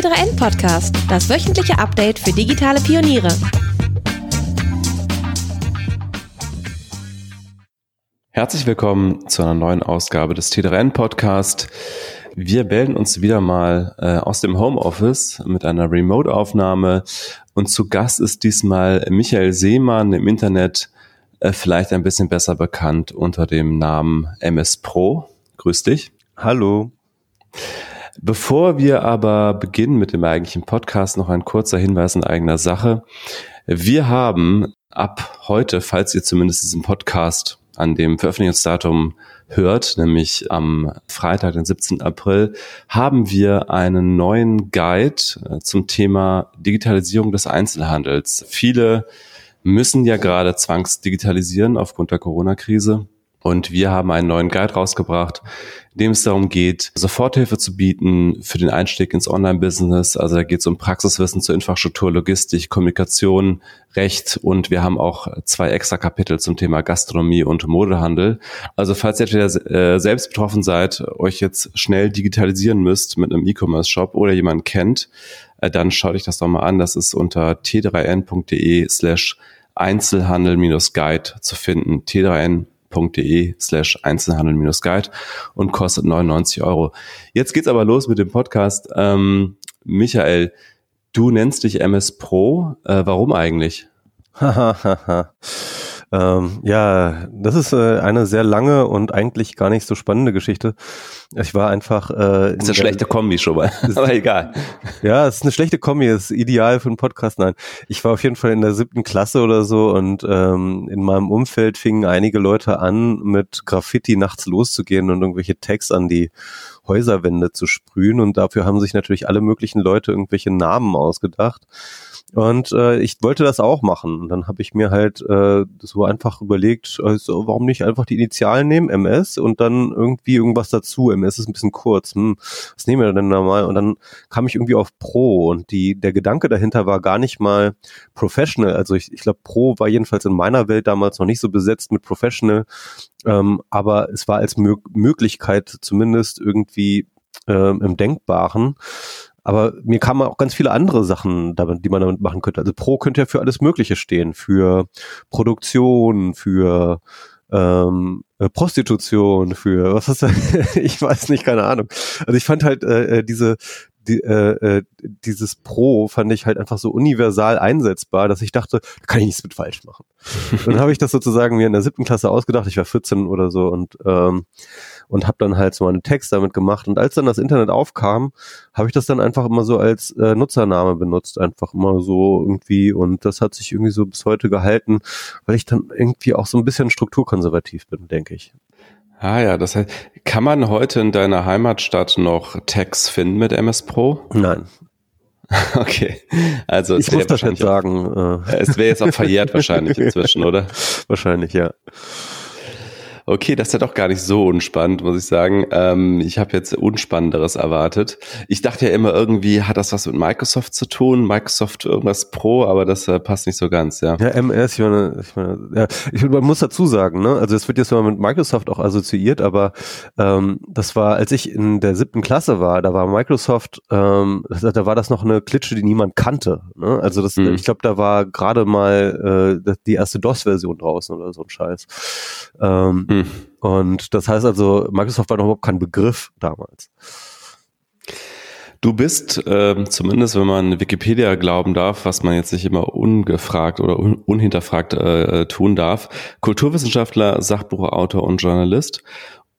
T3N Podcast, das wöchentliche Update für digitale Pioniere. Herzlich willkommen zu einer neuen Ausgabe des T3N Podcast. Wir melden uns wieder mal äh, aus dem Homeoffice mit einer Remote-Aufnahme und zu Gast ist diesmal Michael Seemann im Internet äh, vielleicht ein bisschen besser bekannt unter dem Namen MS Pro. Grüß dich. Hallo. Bevor wir aber beginnen mit dem eigentlichen Podcast, noch ein kurzer Hinweis in eigener Sache. Wir haben ab heute, falls ihr zumindest diesen Podcast an dem Veröffentlichungsdatum hört, nämlich am Freitag, den 17. April, haben wir einen neuen Guide äh, zum Thema Digitalisierung des Einzelhandels. Viele müssen ja gerade zwangsdigitalisieren aufgrund der Corona-Krise. Und wir haben einen neuen Guide rausgebracht, in dem es darum geht, Soforthilfe zu bieten für den Einstieg ins Online-Business. Also da geht es um Praxiswissen zur Infrastruktur, Logistik, Kommunikation, Recht und wir haben auch zwei extra Kapitel zum Thema Gastronomie und Modehandel. Also falls ihr entweder äh, selbst betroffen seid, euch jetzt schnell digitalisieren müsst mit einem E-Commerce-Shop oder jemanden kennt, äh, dann schaut euch das doch mal an. Das ist unter t3n.de slash Einzelhandel-Guide zu finden. T3n de slash Einzelhandel-Guide und kostet 99 Euro. Jetzt geht's aber los mit dem Podcast. Ähm, Michael, du nennst dich MS Pro. Äh, warum eigentlich? Ähm, ja, das ist äh, eine sehr lange und eigentlich gar nicht so spannende Geschichte. Ich war einfach. Äh, ist eine schlechte Kombi schon mal, aber egal. Ja, es ist eine schlechte Kombi, ist ideal für einen Podcast. Nein, ich war auf jeden Fall in der siebten Klasse oder so und ähm, in meinem Umfeld fingen einige Leute an, mit Graffiti nachts loszugehen und irgendwelche Tags an die Häuserwände zu sprühen und dafür haben sich natürlich alle möglichen Leute irgendwelche Namen ausgedacht. Und äh, ich wollte das auch machen. Und dann habe ich mir halt äh, so einfach überlegt, also, warum nicht einfach die Initialen nehmen, MS, und dann irgendwie irgendwas dazu. MS ist ein bisschen kurz. Hm, was nehmen wir denn da mal? Und dann kam ich irgendwie auf Pro. Und die, der Gedanke dahinter war gar nicht mal Professional. Also ich, ich glaube, Pro war jedenfalls in meiner Welt damals noch nicht so besetzt mit Professional. Ähm, aber es war als Mö Möglichkeit zumindest irgendwie ähm, im Denkbaren. Aber mir kamen auch ganz viele andere Sachen, damit, die man damit machen könnte. Also Pro könnte ja für alles Mögliche stehen, für Produktion, für ähm, äh, Prostitution, für was ist das? ich weiß nicht, keine Ahnung. Also ich fand halt äh, äh diese die, äh, äh, dieses Pro fand ich halt einfach so universal einsetzbar, dass ich dachte, da kann ich nichts mit falsch machen. dann habe ich das sozusagen mir in der siebten Klasse ausgedacht, ich war 14 oder so und ähm, und habe dann halt so einen Text damit gemacht. Und als dann das Internet aufkam, habe ich das dann einfach immer so als äh, Nutzername benutzt, einfach immer so irgendwie. Und das hat sich irgendwie so bis heute gehalten, weil ich dann irgendwie auch so ein bisschen strukturkonservativ bin, denke ich. Ah ja, das heißt, kann man heute in deiner Heimatstadt noch Tags finden mit MS Pro? Nein. Okay, also ich muss das jetzt sagen. Äh. Es wäre jetzt auch verjährt wahrscheinlich inzwischen, oder? Wahrscheinlich, ja. Okay, das ist ja doch gar nicht so unspannend, muss ich sagen. Ähm, ich habe jetzt Unspannenderes erwartet. Ich dachte ja immer irgendwie, hat das was mit Microsoft zu tun? Microsoft irgendwas Pro, aber das äh, passt nicht so ganz, ja. Ja, MS, ich meine, ich meine ja, ich, man muss dazu sagen, ne, also es wird jetzt mal mit Microsoft auch assoziiert, aber ähm, das war, als ich in der siebten Klasse war, da war Microsoft, ähm, da war das noch eine Klitsche, die niemand kannte. Ne? Also das, mhm. ich glaube, da war gerade mal äh, die erste DOS-Version draußen oder so ein Scheiß. Ähm, hm. Und das heißt also, Microsoft war noch überhaupt kein Begriff damals. Du bist, äh, zumindest wenn man Wikipedia glauben darf, was man jetzt nicht immer ungefragt oder un unhinterfragt äh, tun darf, Kulturwissenschaftler, Sachbuchautor und Journalist.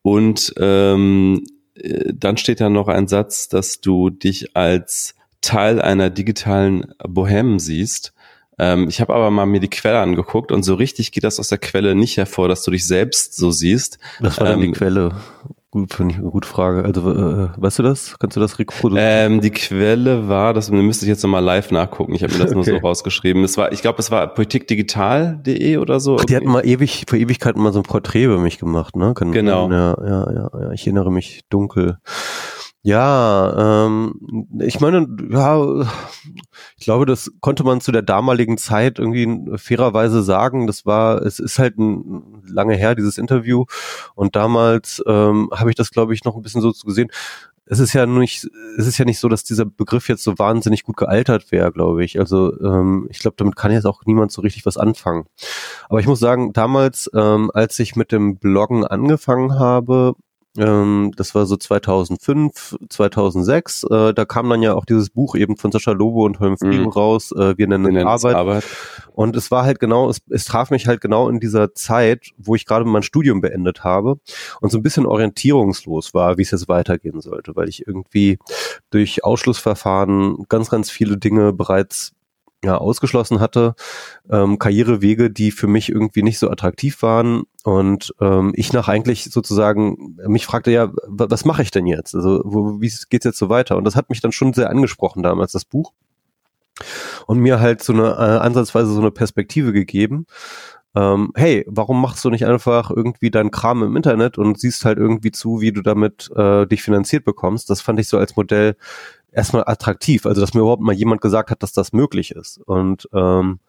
Und ähm, äh, dann steht da noch ein Satz, dass du dich als Teil einer digitalen Bohème siehst. Ähm, ich habe aber mal mir die Quelle angeguckt und so richtig geht das aus der Quelle nicht hervor, dass du dich selbst so siehst. Was war denn ähm, die Quelle? Gut, finde ich eine gute Frage. Also, äh, weißt du das? Kannst du das reproduzieren? Ähm, die Quelle war, das müsste ich jetzt nochmal live nachgucken. Ich habe mir das okay. nur so rausgeschrieben. Es war, ich glaube, es war politikdigital.de oder so. Ach, die hatten mal ewig, vor Ewigkeiten mal so ein Porträt über mich gemacht, ne? Kann genau. Ja, ja, ja, ja. Ich erinnere mich dunkel. Ja, ähm, ich meine, ja, ich glaube, das konnte man zu der damaligen Zeit irgendwie fairerweise sagen. Das war, es ist halt ein, lange her, dieses Interview. Und damals ähm, habe ich das, glaube ich, noch ein bisschen so gesehen es ist ja nicht, es ist ja nicht so, dass dieser Begriff jetzt so wahnsinnig gut gealtert wäre, glaube ich. Also ähm, ich glaube, damit kann jetzt auch niemand so richtig was anfangen. Aber ich muss sagen, damals, ähm, als ich mit dem Bloggen angefangen habe, ähm, das war so 2005, 2006. Äh, da kam dann ja auch dieses Buch eben von Sascha Lobo und Holm Frieden mhm. raus. Äh, wir nennen es Arbeit. Arbeit. Und es war halt genau, es, es traf mich halt genau in dieser Zeit, wo ich gerade mein Studium beendet habe und so ein bisschen orientierungslos war, wie es jetzt weitergehen sollte, weil ich irgendwie durch Ausschlussverfahren ganz, ganz viele Dinge bereits ja, ausgeschlossen hatte, ähm, Karrierewege, die für mich irgendwie nicht so attraktiv waren und ähm, ich nach eigentlich sozusagen mich fragte ja, was mache ich denn jetzt? Also wo, wie geht's jetzt so weiter? Und das hat mich dann schon sehr angesprochen damals das Buch und mir halt so eine äh, ansatzweise so eine Perspektive gegeben. Ähm, hey, warum machst du nicht einfach irgendwie deinen Kram im Internet und siehst halt irgendwie zu, wie du damit äh, dich finanziert bekommst? Das fand ich so als Modell erstmal attraktiv, also dass mir überhaupt mal jemand gesagt hat, dass das möglich ist. Und ähm,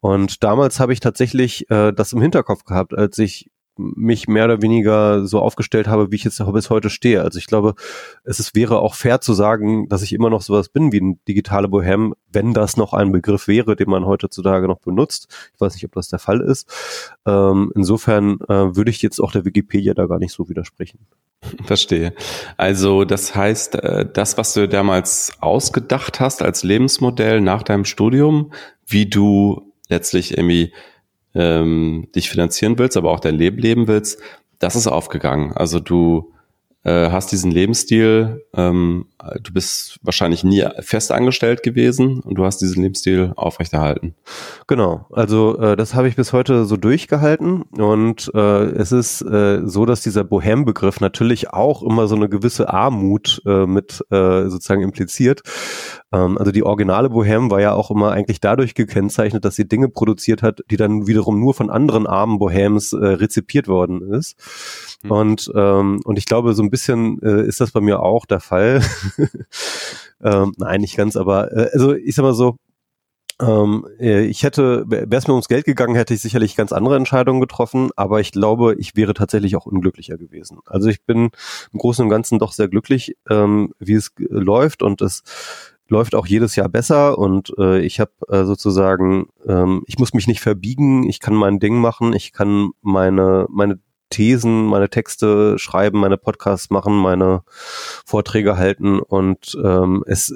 und damals habe ich tatsächlich äh, das im Hinterkopf gehabt, als ich mich mehr oder weniger so aufgestellt habe, wie ich jetzt bis heute stehe. Also ich glaube, es ist, wäre auch fair zu sagen, dass ich immer noch sowas bin wie ein digitale Bohem, wenn das noch ein Begriff wäre, den man heutzutage noch benutzt. Ich weiß nicht, ob das der Fall ist. Ähm, insofern äh, würde ich jetzt auch der Wikipedia da gar nicht so widersprechen. Verstehe. Also das heißt, äh, das, was du damals ausgedacht hast als Lebensmodell nach deinem Studium, wie du letztlich irgendwie ähm, dich finanzieren willst, aber auch dein Leben leben willst, das ist aufgegangen. Also du äh, hast diesen Lebensstil, ähm, du bist wahrscheinlich nie fest angestellt gewesen und du hast diesen Lebensstil aufrechterhalten. Genau, also äh, das habe ich bis heute so durchgehalten und äh, es ist äh, so, dass dieser Bohem-Begriff natürlich auch immer so eine gewisse Armut äh, mit äh, sozusagen impliziert. Ähm, also die originale Bohem war ja auch immer eigentlich dadurch gekennzeichnet, dass sie Dinge produziert hat, die dann wiederum nur von anderen armen Bohems äh, rezipiert worden ist. Mhm. Und, ähm, und ich glaube, so ein bisschen äh, ist das bei mir auch der Fall. ähm, nein, nicht ganz, aber äh, also ich sag mal so, ähm, äh, ich hätte, wäre es mir ums Geld gegangen, hätte ich sicherlich ganz andere Entscheidungen getroffen, aber ich glaube, ich wäre tatsächlich auch unglücklicher gewesen. Also ich bin im Großen und Ganzen doch sehr glücklich, ähm, wie es läuft und es läuft auch jedes Jahr besser und äh, ich habe äh, sozusagen, ähm, ich muss mich nicht verbiegen, ich kann mein Ding machen, ich kann meine meine Thesen, meine Texte schreiben, meine Podcasts machen, meine Vorträge halten und ähm, es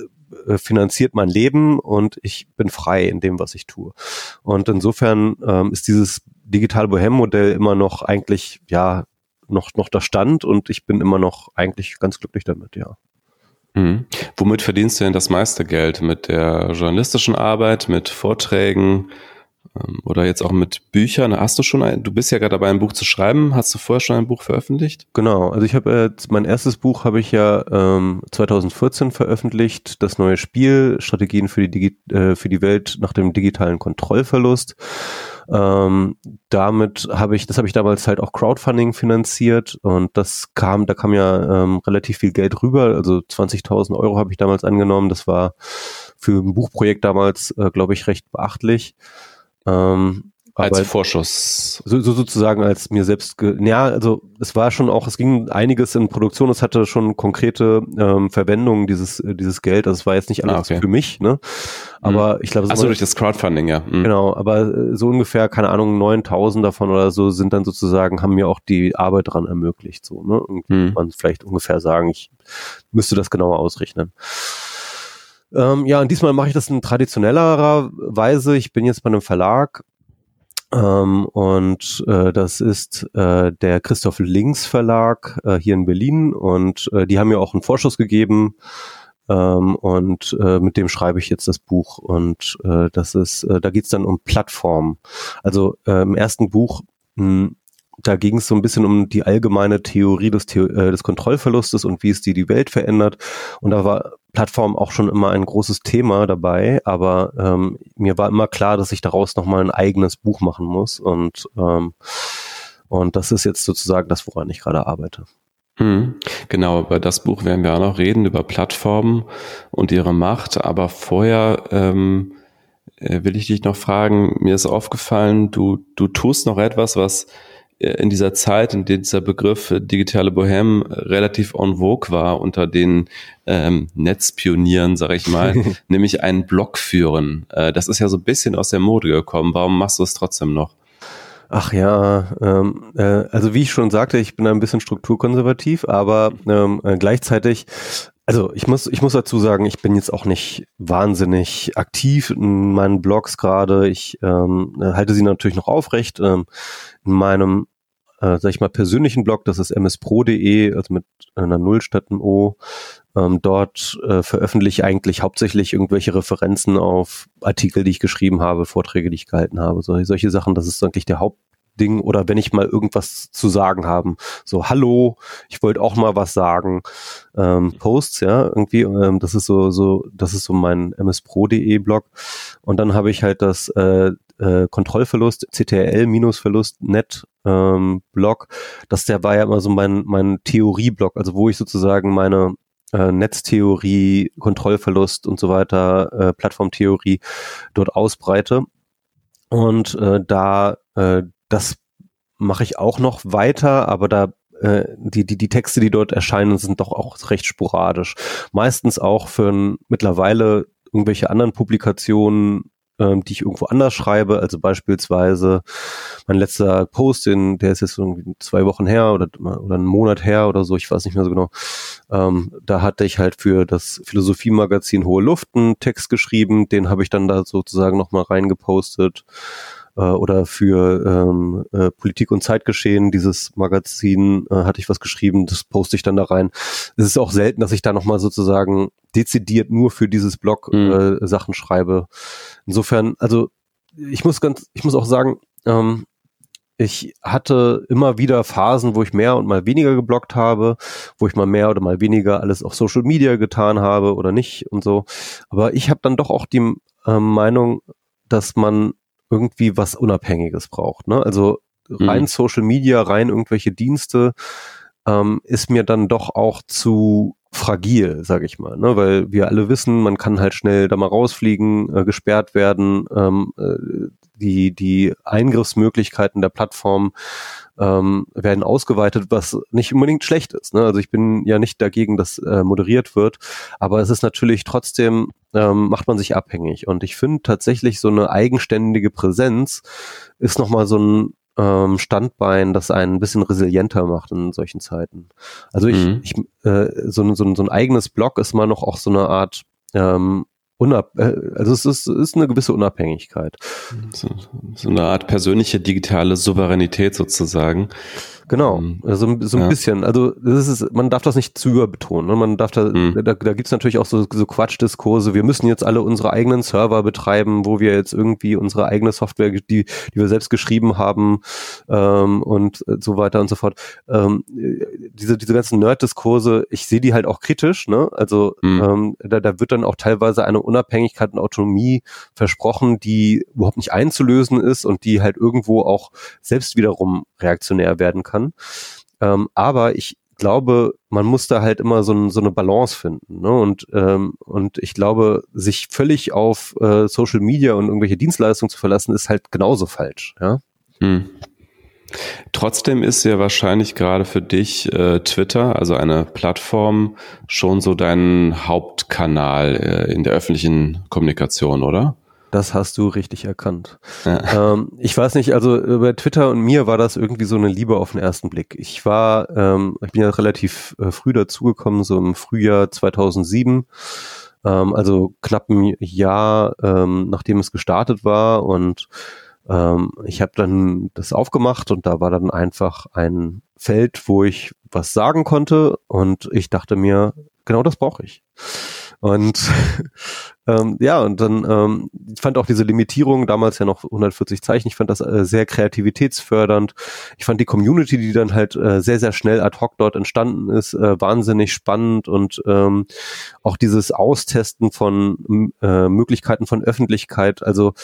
äh, finanziert mein Leben und ich bin frei in dem, was ich tue. Und insofern ähm, ist dieses digitale Bohem-Modell immer noch eigentlich, ja, noch, noch der Stand und ich bin immer noch eigentlich ganz glücklich damit, ja. Mhm. Womit verdienst du denn das meiste Geld? Mit der journalistischen Arbeit, mit Vorträgen, oder jetzt auch mit Büchern. Hast du schon ein, du bist ja gerade dabei, ein Buch zu schreiben. Hast du vorher schon ein Buch veröffentlicht? Genau, also ich habe äh, mein erstes Buch habe ich ja ähm, 2014 veröffentlicht, das neue Spiel, Strategien für die, Digi äh, für die Welt nach dem digitalen Kontrollverlust. Ähm, damit habe ich, das habe ich damals halt auch Crowdfunding finanziert und das kam, da kam ja ähm, relativ viel Geld rüber, also 20.000 Euro habe ich damals angenommen. Das war für ein Buchprojekt damals, äh, glaube ich, recht beachtlich. Ähm, als Vorschuss. So, so sozusagen als mir selbst, ge ja, also es war schon auch, es ging einiges in Produktion, es hatte schon konkrete ähm, Verwendungen, dieses, äh, dieses Geld, also es war jetzt nicht alles ah, okay. für mich, ne? Aber mhm. ich glaube, so durch das Crowdfunding, ja. Mhm. Genau, aber äh, so ungefähr, keine Ahnung, 9000 davon oder so sind dann sozusagen, haben mir auch die Arbeit dran ermöglicht, so, ne? Und mhm. man vielleicht ungefähr sagen, ich müsste das genauer ausrechnen. Ähm, ja, und diesmal mache ich das in traditionellerer Weise. Ich bin jetzt bei einem Verlag ähm, und äh, das ist äh, der Christoph Links Verlag äh, hier in Berlin und äh, die haben mir auch einen Vorschuss gegeben ähm, und äh, mit dem schreibe ich jetzt das Buch und äh, das ist, da geht's dann um Plattformen. Also im ersten Buch mh, hm, da ging es so ein bisschen um die allgemeine Theorie des, The äh, des Kontrollverlustes und wie es die die Welt verändert. Und da war Plattform auch schon immer ein großes Thema dabei, aber ähm, mir war immer klar, dass ich daraus nochmal ein eigenes Buch machen muss. Und, ähm, und das ist jetzt sozusagen das, woran ich gerade arbeite. Mhm. Genau, über das Buch werden wir auch noch reden, über Plattformen und ihre Macht. Aber vorher ähm, äh, will ich dich noch fragen, mir ist aufgefallen, du, du tust noch etwas, was in dieser Zeit, in der dieser Begriff äh, digitale Bohem relativ en vogue war unter den ähm, Netzpionieren, sag ich mal, nämlich einen Blog führen. Äh, das ist ja so ein bisschen aus der Mode gekommen. Warum machst du es trotzdem noch? Ach ja, ähm, äh, also wie ich schon sagte, ich bin ein bisschen strukturkonservativ, aber ähm, äh, gleichzeitig also ich muss, ich muss dazu sagen, ich bin jetzt auch nicht wahnsinnig aktiv in meinen Blogs gerade. Ich ähm, halte sie natürlich noch aufrecht. Ähm, in meinem, äh, sag ich mal, persönlichen Blog, das ist mspro.de, also mit einer Null statt einem O. Ähm, dort äh, veröffentliche ich eigentlich hauptsächlich irgendwelche Referenzen auf Artikel, die ich geschrieben habe, Vorträge, die ich gehalten habe. So, solche Sachen, das ist eigentlich der Haupt, Ding oder wenn ich mal irgendwas zu sagen haben. So, hallo, ich wollte auch mal was sagen. Ähm, Posts, ja, irgendwie, ähm, das ist so, so, das ist so mein mspro.de Blog. Und dann habe ich halt das äh, äh, Kontrollverlust, CTRL-Verlust-Net ähm, Blog. Das der war ja immer so mein, mein Theorie-Blog, also wo ich sozusagen meine äh, Netztheorie, Kontrollverlust und so weiter, äh, Plattformtheorie dort ausbreite. Und äh, da äh, das mache ich auch noch weiter, aber da äh, die, die, die Texte, die dort erscheinen, sind doch auch recht sporadisch. Meistens auch für ein, mittlerweile irgendwelche anderen Publikationen, ähm, die ich irgendwo anders schreibe. Also beispielsweise mein letzter Post, in, der ist jetzt irgendwie zwei Wochen her oder, oder einen Monat her oder so, ich weiß nicht mehr so genau. Ähm, da hatte ich halt für das Philosophie-Magazin Hohe Luft einen Text geschrieben, den habe ich dann da sozusagen nochmal reingepostet äh, oder für ähm, äh, Politik und Zeitgeschehen, dieses Magazin, äh, hatte ich was geschrieben, das poste ich dann da rein. Es ist auch selten, dass ich da nochmal sozusagen dezidiert nur für dieses Blog mhm. äh, Sachen schreibe. Insofern, also ich muss ganz, ich muss auch sagen, ähm, ich hatte immer wieder Phasen, wo ich mehr und mal weniger geblockt habe, wo ich mal mehr oder mal weniger alles auf Social Media getan habe oder nicht und so. Aber ich habe dann doch auch die äh, Meinung, dass man irgendwie was Unabhängiges braucht. Ne? Also rein mhm. Social Media, rein irgendwelche Dienste ähm, ist mir dann doch auch zu fragil, sage ich mal, ne? weil wir alle wissen, man kann halt schnell da mal rausfliegen, äh, gesperrt werden, ähm, äh, die die Eingriffsmöglichkeiten der Plattform ähm, werden ausgeweitet, was nicht unbedingt schlecht ist. Ne? Also ich bin ja nicht dagegen, dass äh, moderiert wird, aber es ist natürlich trotzdem, ähm, macht man sich abhängig. Und ich finde tatsächlich so eine eigenständige Präsenz ist nochmal so ein ähm, Standbein, das einen ein bisschen resilienter macht in solchen Zeiten. Also ich, mhm. ich äh, so, so, so ein eigenes Blog ist mal noch auch so eine Art ähm, unab äh, also es ist, ist eine gewisse Unabhängigkeit. So, so eine Art persönliche digitale Souveränität sozusagen. Genau, ähm, also so ein ja. bisschen. Also das ist, man darf das nicht zu überbetonen. Ne? Man darf da, mhm. da, da gibt es natürlich auch so, so Quatschdiskurse. Wir müssen jetzt alle unsere eigenen Server betreiben, wo wir jetzt irgendwie unsere eigene Software, die, die wir selbst geschrieben haben ähm, und so weiter und so fort. Ähm, diese, diese ganzen Nerd-Diskurse, ich sehe die halt auch kritisch. Ne? Also mhm. ähm, da, da wird dann auch teilweise eine Unabhängigkeit und Autonomie versprochen, die überhaupt nicht einzulösen ist und die halt irgendwo auch selbst wiederum reaktionär werden kann kann. Ähm, aber ich glaube, man muss da halt immer so, so eine Balance finden. Ne? Und, ähm, und ich glaube, sich völlig auf äh, Social Media und irgendwelche Dienstleistungen zu verlassen, ist halt genauso falsch. Ja. Hm. Trotzdem ist ja wahrscheinlich gerade für dich äh, Twitter, also eine Plattform, schon so dein Hauptkanal äh, in der öffentlichen Kommunikation, oder? Das hast du richtig erkannt. Ja. Ähm, ich weiß nicht, also bei Twitter und mir war das irgendwie so eine Liebe auf den ersten Blick. Ich war, ähm, ich bin ja relativ äh, früh dazugekommen, so im Frühjahr 2007, ähm, also knapp ein Jahr, ähm, nachdem es gestartet war und ähm, ich habe dann das aufgemacht und da war dann einfach ein Feld, wo ich was sagen konnte und ich dachte mir, genau das brauche ich. Und ähm, ja, und dann ähm, ich fand auch diese Limitierung, damals ja noch 140 Zeichen, ich fand das äh, sehr kreativitätsfördernd. Ich fand die Community, die dann halt äh, sehr, sehr schnell ad hoc dort entstanden ist, äh, wahnsinnig spannend und ähm, auch dieses Austesten von äh, Möglichkeiten von Öffentlichkeit. Also,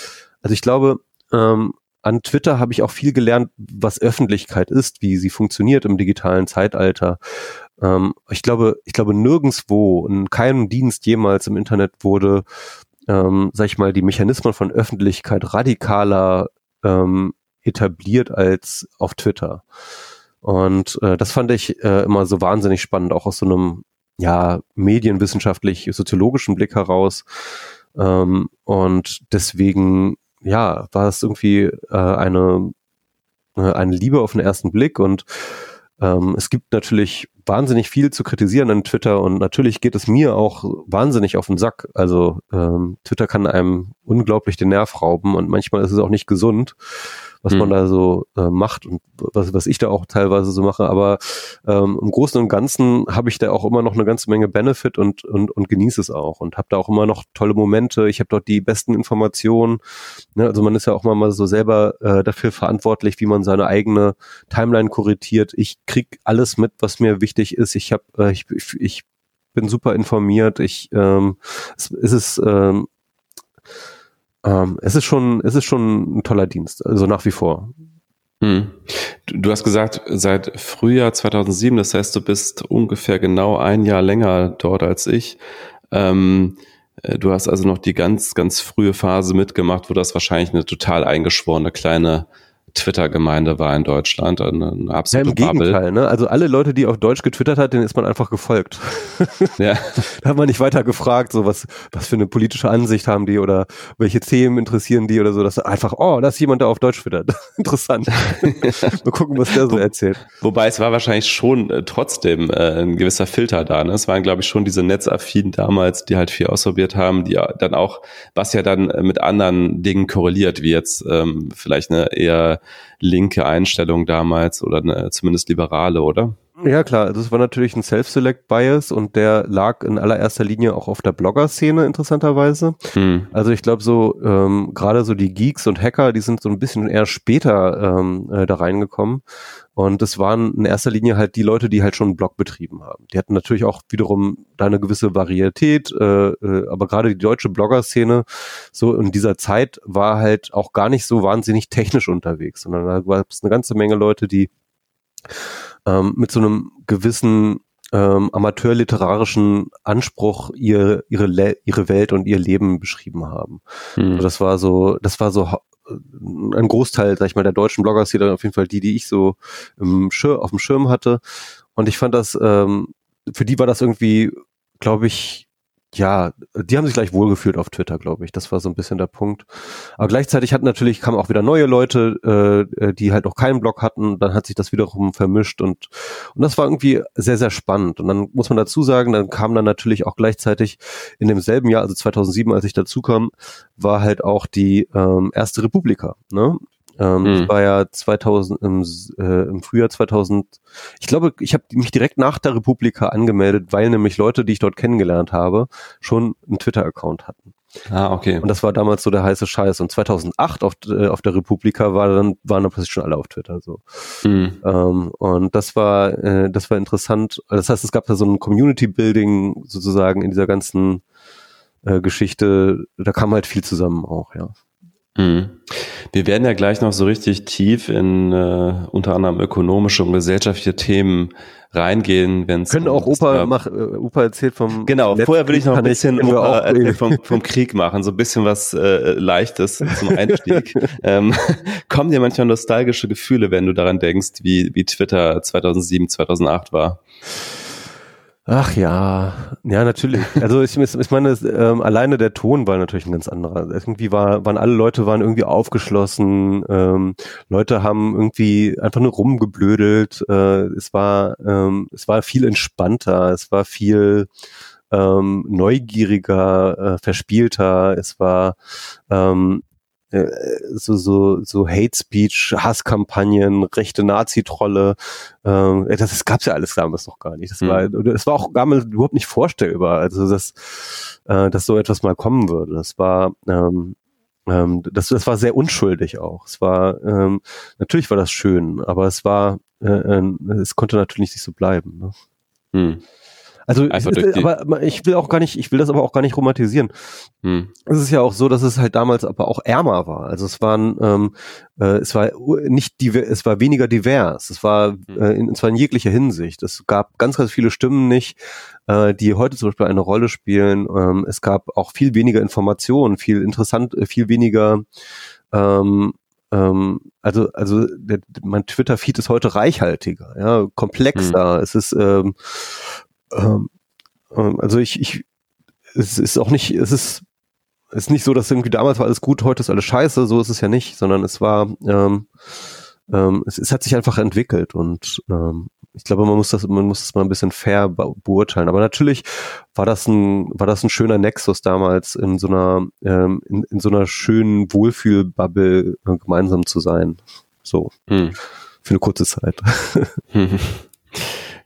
also ich glaube, ähm, an Twitter habe ich auch viel gelernt, was Öffentlichkeit ist, wie sie funktioniert im digitalen Zeitalter. Ähm, ich glaube, ich glaube nirgendswo in keinem Dienst jemals im Internet wurde, ähm, sag ich mal, die Mechanismen von Öffentlichkeit radikaler ähm, etabliert als auf Twitter. Und äh, das fand ich äh, immer so wahnsinnig spannend, auch aus so einem ja medienwissenschaftlich-soziologischen Blick heraus. Ähm, und deswegen ja war es irgendwie äh, eine äh, eine Liebe auf den ersten Blick und ähm, es gibt natürlich wahnsinnig viel zu kritisieren an Twitter und natürlich geht es mir auch wahnsinnig auf den Sack. Also ähm, Twitter kann einem unglaublich den Nerv rauben und manchmal ist es auch nicht gesund was mhm. man hm. da so äh, macht und was, was ich da auch teilweise so mache. Aber ähm, im Großen und Ganzen habe ich da auch immer noch eine ganze Menge Benefit und, und, und genieße es auch und habe da auch immer noch tolle Momente. Ich habe dort die besten Informationen. Ne? Also man ist ja auch mal so selber äh, dafür verantwortlich, wie man seine eigene Timeline korrigiert. Ich krieg alles mit, was mir wichtig ist. Ich habe, äh, ich, ich, ich bin super informiert. Ich ähm, es, es ist ähm, ähm, es ist schon, es ist schon ein toller Dienst, also nach wie vor. Hm. Du hast gesagt, seit Frühjahr 2007, das heißt, du bist ungefähr genau ein Jahr länger dort als ich. Ähm, äh, du hast also noch die ganz, ganz frühe Phase mitgemacht, wo das wahrscheinlich eine total eingeschworene kleine Twitter-Gemeinde war in Deutschland. Eine, eine absolute ja, im Bubble. Gegenteil, ne? Also alle Leute, die auf Deutsch getwittert hat, denen ist man einfach gefolgt. Ja. da hat man nicht weiter gefragt, so was, was für eine politische Ansicht haben die oder welche Themen interessieren die oder so. Das einfach, oh, da ist jemand, der auf Deutsch twittert. Interessant. Mal gucken, was der so erzählt. Wobei es war wahrscheinlich schon äh, trotzdem äh, ein gewisser Filter da. Ne? Es waren, glaube ich, schon diese Netzaffinen damals, die halt viel ausprobiert haben, die dann auch, was ja dann mit anderen Dingen korreliert, wie jetzt ähm, vielleicht eine eher linke Einstellung damals oder eine, zumindest liberale, oder? Ja klar, also es war natürlich ein Self-Select-Bias und der lag in allererster Linie auch auf der Blogger-Szene interessanterweise. Hm. Also ich glaube so, ähm, gerade so die Geeks und Hacker, die sind so ein bisschen eher später ähm, äh, da reingekommen. Und das waren in erster Linie halt die Leute, die halt schon einen Blog betrieben haben. Die hatten natürlich auch wiederum da eine gewisse Varietät, äh, äh, aber gerade die deutsche Blogger-Szene so in dieser Zeit war halt auch gar nicht so wahnsinnig technisch unterwegs, sondern da gab es eine ganze Menge Leute, die ähm, mit so einem gewissen ähm, amateurliterarischen Anspruch ihr, ihre, Le ihre Welt und ihr Leben beschrieben haben. Mhm. Also das war so, das war so äh, ein Großteil, sag ich mal, der deutschen Bloggers, die dann auf jeden Fall die, die ich so im Schir auf dem Schirm hatte. Und ich fand das, ähm, für die war das irgendwie, glaube ich, ja, die haben sich gleich wohlgefühlt auf Twitter, glaube ich. Das war so ein bisschen der Punkt. Aber gleichzeitig hatten natürlich kamen auch wieder neue Leute, äh, äh, die halt noch keinen Blog hatten. Dann hat sich das wiederum vermischt und und das war irgendwie sehr sehr spannend. Und dann muss man dazu sagen, dann kam dann natürlich auch gleichzeitig in demselben Jahr, also 2007, als ich dazu kam, war halt auch die ähm, erste Republika. Ne? Ähm, mhm. Das war ja 2000 im, äh, im Frühjahr 2000. Ich glaube, ich habe mich direkt nach der Republika angemeldet, weil nämlich Leute, die ich dort kennengelernt habe, schon einen Twitter-Account hatten. Ah, okay. Und das war damals so der heiße Scheiß. Und 2008 auf, äh, auf der Republika war dann, waren dann plötzlich schon alle auf Twitter, so. Mhm. Ähm, und das war, äh, das war interessant. Das heißt, es gab da so ein Community-Building sozusagen in dieser ganzen äh, Geschichte. Da kam halt viel zusammen auch, ja. Mhm. Wir werden ja gleich noch so richtig tief in äh, unter anderem ökonomische und gesellschaftliche Themen reingehen, wenn es können auch Opa mach, äh, Opa erzählt vom genau. Netz vorher will ich noch ein bisschen Opa vom, vom Krieg machen, so ein bisschen was äh, Leichtes zum Einstieg. ähm, kommen dir manchmal nostalgische Gefühle, wenn du daran denkst, wie wie Twitter 2007, 2008 war? Ach ja, ja natürlich. Also ich, ich meine, ähm, alleine der Ton war natürlich ein ganz anderer. Irgendwie war, waren alle Leute waren irgendwie aufgeschlossen. Ähm, Leute haben irgendwie einfach nur rumgeblödelt. Äh, es war, ähm, es war viel entspannter. Es war viel ähm, neugieriger, äh, verspielter. Es war ähm, äh, so, so, so Hate Speech, Hasskampagnen, rechte Nazi-Trolle. Ähm, das, das gab's ja alles damals noch gar nicht. Das war, mhm. das war auch damals überhaupt nicht vorstellbar. Also, dass, äh, dass so etwas mal kommen würde. Das war, ähm, ähm, das, das war sehr unschuldig auch. Es war, ähm, natürlich war das schön, aber es war, äh, äh, es konnte natürlich nicht so bleiben. Ne? Hm. Also, ist, aber ich will auch gar nicht, ich will das aber auch gar nicht romantisieren. Hm. Es ist ja auch so, dass es halt damals aber auch ärmer war. Also es waren, ähm, äh, es war nicht divers, es war weniger divers. Es war, hm. äh, in, zwar in jeglicher Hinsicht. Es gab ganz, ganz viele Stimmen nicht, äh, die heute zum Beispiel eine Rolle spielen. Ähm, es gab auch viel weniger Informationen, viel interessant, äh, viel weniger ähm, ähm, also, also der, mein Twitter-Feed ist heute reichhaltiger, ja, komplexer. Hm. Es ist, ähm, ähm, ähm, also ich, ich, es ist auch nicht, es ist, es ist nicht so, dass irgendwie damals war alles gut, heute ist alles scheiße, so ist es ja nicht, sondern es war, ähm, ähm, es, es hat sich einfach entwickelt und ähm, ich glaube, man muss das, man muss das mal ein bisschen fair beurteilen. Aber natürlich war das ein, war das ein schöner Nexus damals in so einer, ähm, in, in so einer schönen Wohlfühlbubble äh, gemeinsam zu sein. So. Hm. Für eine kurze Zeit.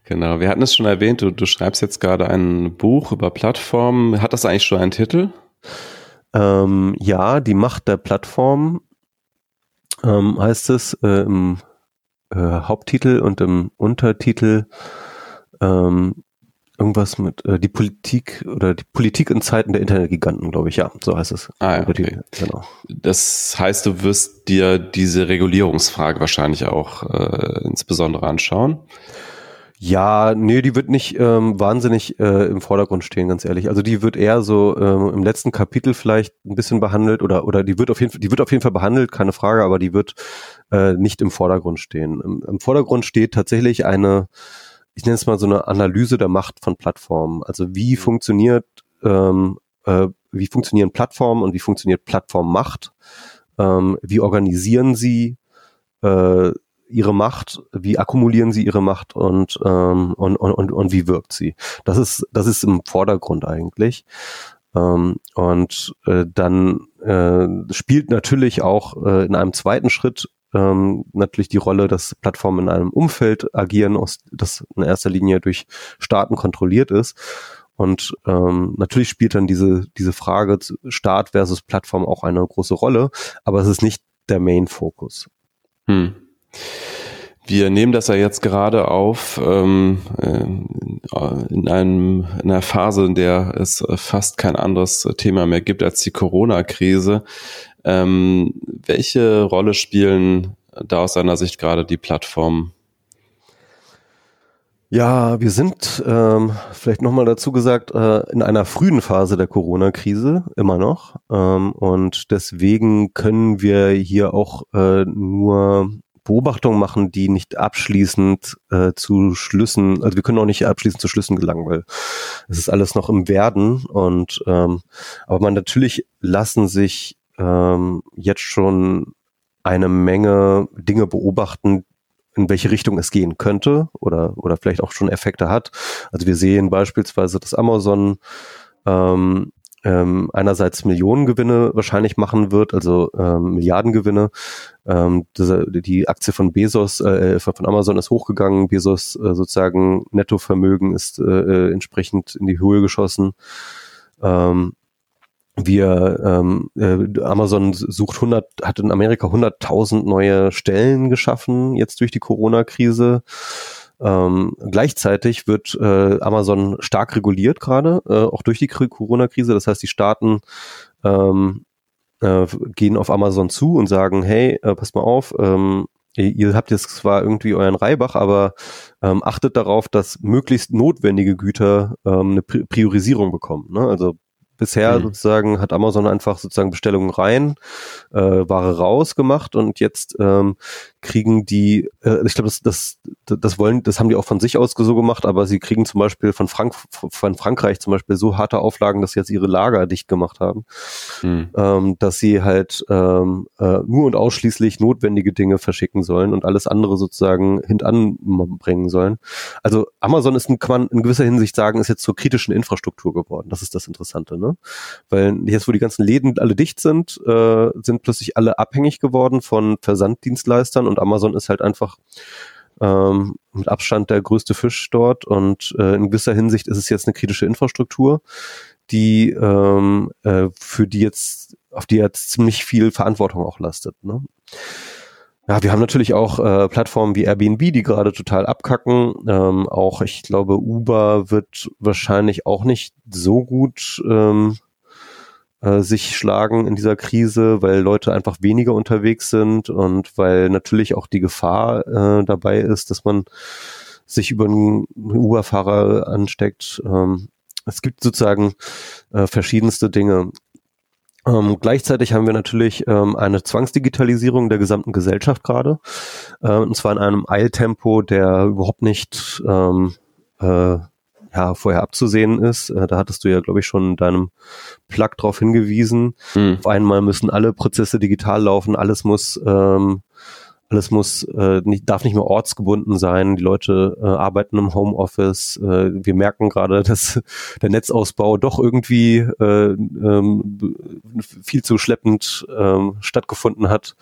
Genau, wir hatten es schon erwähnt, du, du schreibst jetzt gerade ein Buch über Plattformen. Hat das eigentlich schon einen Titel? Ähm, ja, die Macht der Plattform ähm, heißt es äh, im äh, Haupttitel und im Untertitel ähm, irgendwas mit äh, die Politik oder die Politik in Zeiten der Internetgiganten, glaube ich, ja, so heißt es. Ah, ja, okay. genau. Das heißt, du wirst dir diese Regulierungsfrage wahrscheinlich auch äh, insbesondere anschauen. Ja, nee, die wird nicht ähm, wahnsinnig äh, im Vordergrund stehen, ganz ehrlich. Also die wird eher so ähm, im letzten Kapitel vielleicht ein bisschen behandelt oder oder die wird auf jeden Fall, die wird auf jeden Fall behandelt, keine Frage, aber die wird äh, nicht im Vordergrund stehen. Im, Im Vordergrund steht tatsächlich eine, ich nenne es mal so eine Analyse der Macht von Plattformen. Also wie mhm. funktioniert ähm, äh, wie funktionieren Plattformen und wie funktioniert Plattformmacht? Ähm, wie organisieren sie äh, ihre Macht, wie akkumulieren sie ihre Macht und, ähm, und, und, und, und wie wirkt sie. Das ist, das ist im Vordergrund eigentlich. Ähm, und äh, dann äh, spielt natürlich auch äh, in einem zweiten Schritt ähm, natürlich die Rolle, dass Plattformen in einem Umfeld agieren, aus, das in erster Linie durch Staaten kontrolliert ist. Und ähm, natürlich spielt dann diese, diese Frage Staat versus Plattform auch eine große Rolle, aber es ist nicht der Main-Fokus. Hm. Wir nehmen das ja jetzt gerade auf ähm, äh, in, einem, in einer Phase, in der es fast kein anderes Thema mehr gibt als die Corona-Krise. Ähm, welche Rolle spielen da aus seiner Sicht gerade die Plattformen? Ja, wir sind ähm, vielleicht nochmal dazu gesagt äh, in einer frühen Phase der Corona-Krise immer noch ähm, und deswegen können wir hier auch äh, nur Beobachtungen machen, die nicht abschließend äh, zu Schlüssen, also wir können auch nicht abschließend zu Schlüssen gelangen, weil es ist alles noch im Werden und ähm, aber man natürlich lassen sich ähm, jetzt schon eine Menge Dinge beobachten, in welche Richtung es gehen könnte oder oder vielleicht auch schon Effekte hat. Also wir sehen beispielsweise, dass Amazon ähm, ähm, einerseits Millionengewinne wahrscheinlich machen wird, also ähm, Milliardengewinne. Ähm, diese, die Aktie von Bezos, äh, von Amazon ist hochgegangen, Bezos äh, sozusagen Nettovermögen ist äh, äh entsprechend in die Höhe geschossen. Ähm, wir ähm, äh, Amazon sucht 100 hat in Amerika 100.000 neue Stellen geschaffen jetzt durch die Corona-Krise. Ähm, gleichzeitig wird äh, Amazon stark reguliert gerade, äh, auch durch die Corona-Krise. Das heißt, die Staaten ähm, äh, gehen auf Amazon zu und sagen, hey, äh, passt mal auf, ähm, ihr habt jetzt zwar irgendwie euren Reibach, aber ähm, achtet darauf, dass möglichst notwendige Güter ähm, eine Priorisierung bekommen. Ne? Also Bisher mhm. sozusagen hat Amazon einfach sozusagen Bestellungen rein, äh, Ware raus gemacht und jetzt ähm, kriegen die, äh, ich glaube, das, das, das wollen, das haben die auch von sich aus so gemacht, aber sie kriegen zum Beispiel von, Frank von Frankreich zum Beispiel so harte Auflagen, dass sie jetzt ihre Lager dicht gemacht haben, mhm. ähm, dass sie halt ähm, äh, nur und ausschließlich notwendige Dinge verschicken sollen und alles andere sozusagen hintan bringen sollen. Also Amazon ist, ein, kann man in gewisser Hinsicht sagen, ist jetzt zur kritischen Infrastruktur geworden. Das ist das Interessante, ne? Ne? Weil jetzt, wo die ganzen Läden alle dicht sind, äh, sind plötzlich alle abhängig geworden von Versanddienstleistern und Amazon ist halt einfach ähm, mit Abstand der größte Fisch dort und äh, in gewisser Hinsicht ist es jetzt eine kritische Infrastruktur, die ähm, äh, für die jetzt, auf die jetzt ziemlich viel Verantwortung auch lastet. Ne? Ja, wir haben natürlich auch äh, Plattformen wie Airbnb, die gerade total abkacken. Ähm, auch ich glaube, Uber wird wahrscheinlich auch nicht so gut ähm, äh, sich schlagen in dieser Krise, weil Leute einfach weniger unterwegs sind und weil natürlich auch die Gefahr äh, dabei ist, dass man sich über einen Uber-Fahrer ansteckt. Ähm, es gibt sozusagen äh, verschiedenste Dinge. Ähm, gleichzeitig haben wir natürlich ähm, eine Zwangsdigitalisierung der gesamten Gesellschaft gerade, äh, und zwar in einem Eiltempo, der überhaupt nicht ähm, äh, ja, vorher abzusehen ist. Äh, da hattest du ja, glaube ich, schon in deinem Plug drauf hingewiesen. Mhm. Auf einmal müssen alle Prozesse digital laufen, alles muss ähm, alles muss äh, nicht, darf nicht mehr ortsgebunden sein. Die Leute äh, arbeiten im Homeoffice. Äh, wir merken gerade, dass der Netzausbau doch irgendwie äh, ähm, viel zu schleppend ähm, stattgefunden hat.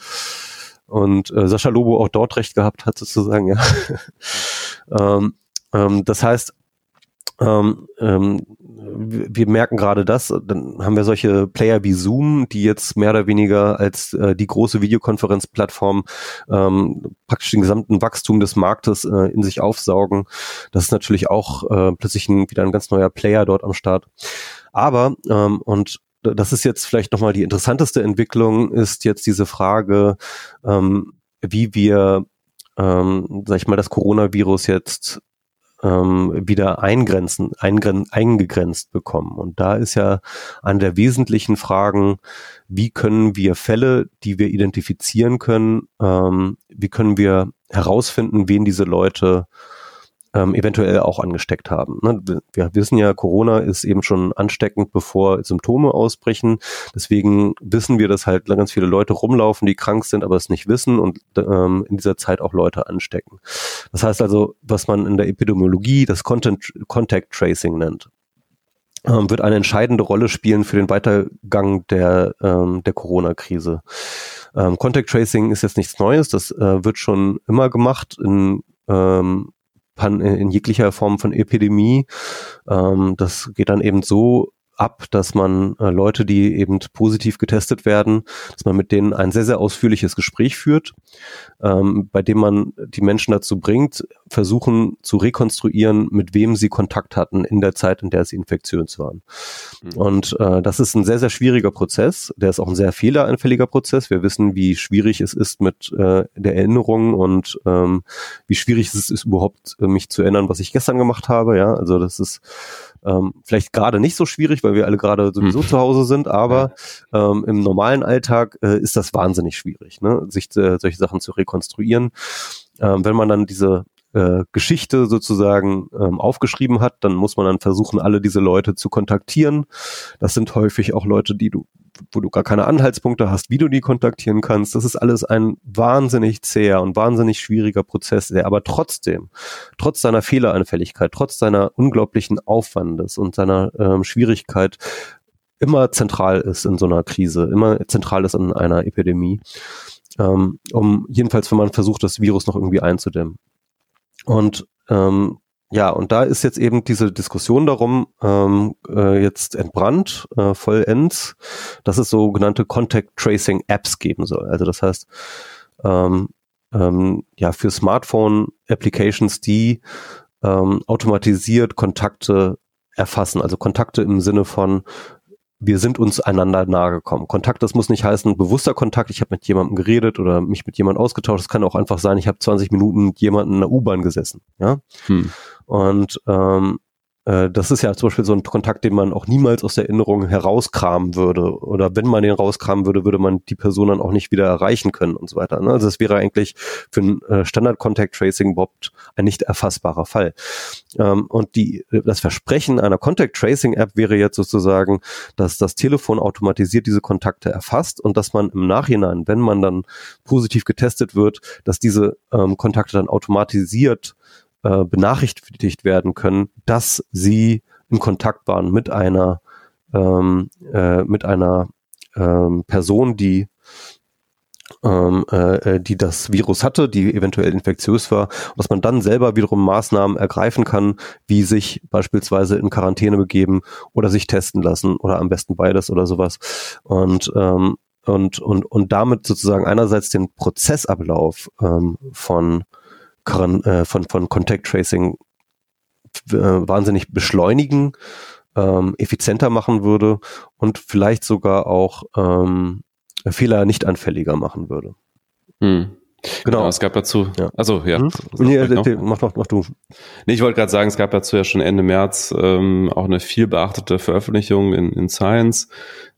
Und äh, Sascha Lobo auch dort recht gehabt hat, sozusagen, ja. ähm, ähm, das heißt, ähm, ähm, wir merken gerade das, dann haben wir solche Player wie Zoom, die jetzt mehr oder weniger als äh, die große Videokonferenzplattform ähm, praktisch den gesamten Wachstum des Marktes äh, in sich aufsaugen. Das ist natürlich auch äh, plötzlich ein, wieder ein ganz neuer Player dort am Start. Aber, ähm, und das ist jetzt vielleicht nochmal die interessanteste Entwicklung, ist jetzt diese Frage, ähm, wie wir, ähm, sag ich mal, das Coronavirus jetzt ähm, wieder eingrenzen, eingren, eingegrenzt bekommen. Und da ist ja eine der wesentlichen Fragen, wie können wir Fälle, die wir identifizieren können, ähm, wie können wir herausfinden, wen diese Leute ähm, eventuell auch angesteckt haben. Ne? Wir wissen ja, Corona ist eben schon ansteckend, bevor Symptome ausbrechen. Deswegen wissen wir, dass halt ganz viele Leute rumlaufen, die krank sind, aber es nicht wissen und ähm, in dieser Zeit auch Leute anstecken. Das heißt also, was man in der Epidemiologie das Content, Contact Tracing nennt ähm, wird eine entscheidende Rolle spielen für den Weitergang der, ähm, der Corona-Krise. Ähm, Contact Tracing ist jetzt nichts Neues, das äh, wird schon immer gemacht in ähm, in jeglicher Form von Epidemie. Ähm, das geht dann eben so ab, dass man äh, Leute, die eben positiv getestet werden, dass man mit denen ein sehr, sehr ausführliches Gespräch führt, ähm, bei dem man die Menschen dazu bringt, versuchen zu rekonstruieren, mit wem sie Kontakt hatten in der Zeit, in der sie infektiös waren. Mhm. Und äh, das ist ein sehr, sehr schwieriger Prozess. Der ist auch ein sehr fehleranfälliger Prozess. Wir wissen, wie schwierig es ist mit äh, der Erinnerung und ähm, wie schwierig es ist, überhaupt äh, mich zu erinnern, was ich gestern gemacht habe. Ja, also das ist ähm, vielleicht gerade nicht so schwierig, weil wir alle gerade sowieso hm. zu Hause sind, aber ähm, im normalen Alltag äh, ist das wahnsinnig schwierig, ne? sich äh, solche Sachen zu rekonstruieren. Ähm, wenn man dann diese äh, Geschichte sozusagen ähm, aufgeschrieben hat, dann muss man dann versuchen, alle diese Leute zu kontaktieren. Das sind häufig auch Leute, die du wo du gar keine Anhaltspunkte hast, wie du die kontaktieren kannst. Das ist alles ein wahnsinnig zäher und wahnsinnig schwieriger Prozess, der aber trotzdem, trotz seiner Fehleranfälligkeit, trotz seiner unglaublichen Aufwandes und seiner ähm, Schwierigkeit immer zentral ist in so einer Krise, immer zentral ist in einer Epidemie, ähm, um jedenfalls, wenn man versucht, das Virus noch irgendwie einzudämmen. Und ähm, ja, und da ist jetzt eben diese Diskussion darum ähm, äh, jetzt entbrannt, äh, vollends, dass es sogenannte Contact Tracing Apps geben soll. Also das heißt, ähm, ähm, ja, für Smartphone Applications, die ähm, automatisiert Kontakte erfassen, also Kontakte im Sinne von wir sind uns einander nahe gekommen. Kontakt, das muss nicht heißen bewusster Kontakt, ich habe mit jemandem geredet oder mich mit jemandem ausgetauscht. Es kann auch einfach sein, ich habe 20 Minuten mit jemandem in der U-Bahn gesessen. Ja. Hm. Und ähm, äh, das ist ja zum Beispiel so ein Kontakt, den man auch niemals aus der Erinnerung herauskramen würde. Oder wenn man den rauskramen würde, würde man die Person dann auch nicht wieder erreichen können und so weiter. Ne? Also das wäre eigentlich für ein äh, Standard-Contact-Tracing überhaupt ein nicht erfassbarer Fall. Ähm, und die, das Versprechen einer Contact-Tracing-App wäre jetzt sozusagen, dass das Telefon automatisiert diese Kontakte erfasst und dass man im Nachhinein, wenn man dann positiv getestet wird, dass diese ähm, Kontakte dann automatisiert äh, benachrichtigt werden können, dass sie in Kontakt waren mit einer ähm, äh, mit einer ähm, Person, die ähm, äh, die das Virus hatte, die eventuell infektiös war, dass man dann selber wiederum Maßnahmen ergreifen kann, wie sich beispielsweise in Quarantäne begeben oder sich testen lassen oder am besten beides oder sowas. Und ähm, und und und damit sozusagen einerseits den Prozessablauf ähm, von äh, von, von Contact Tracing äh, wahnsinnig beschleunigen, ähm, effizienter machen würde und vielleicht sogar auch ähm, Fehler nicht anfälliger machen würde. Hm. Genau. genau. es gab dazu, ja. also ja. Hm? Nee, äh, mach, mach, mach du. Nee, ich wollte gerade sagen, es gab dazu ja schon Ende März ähm, auch eine viel beachtete Veröffentlichung in, in Science,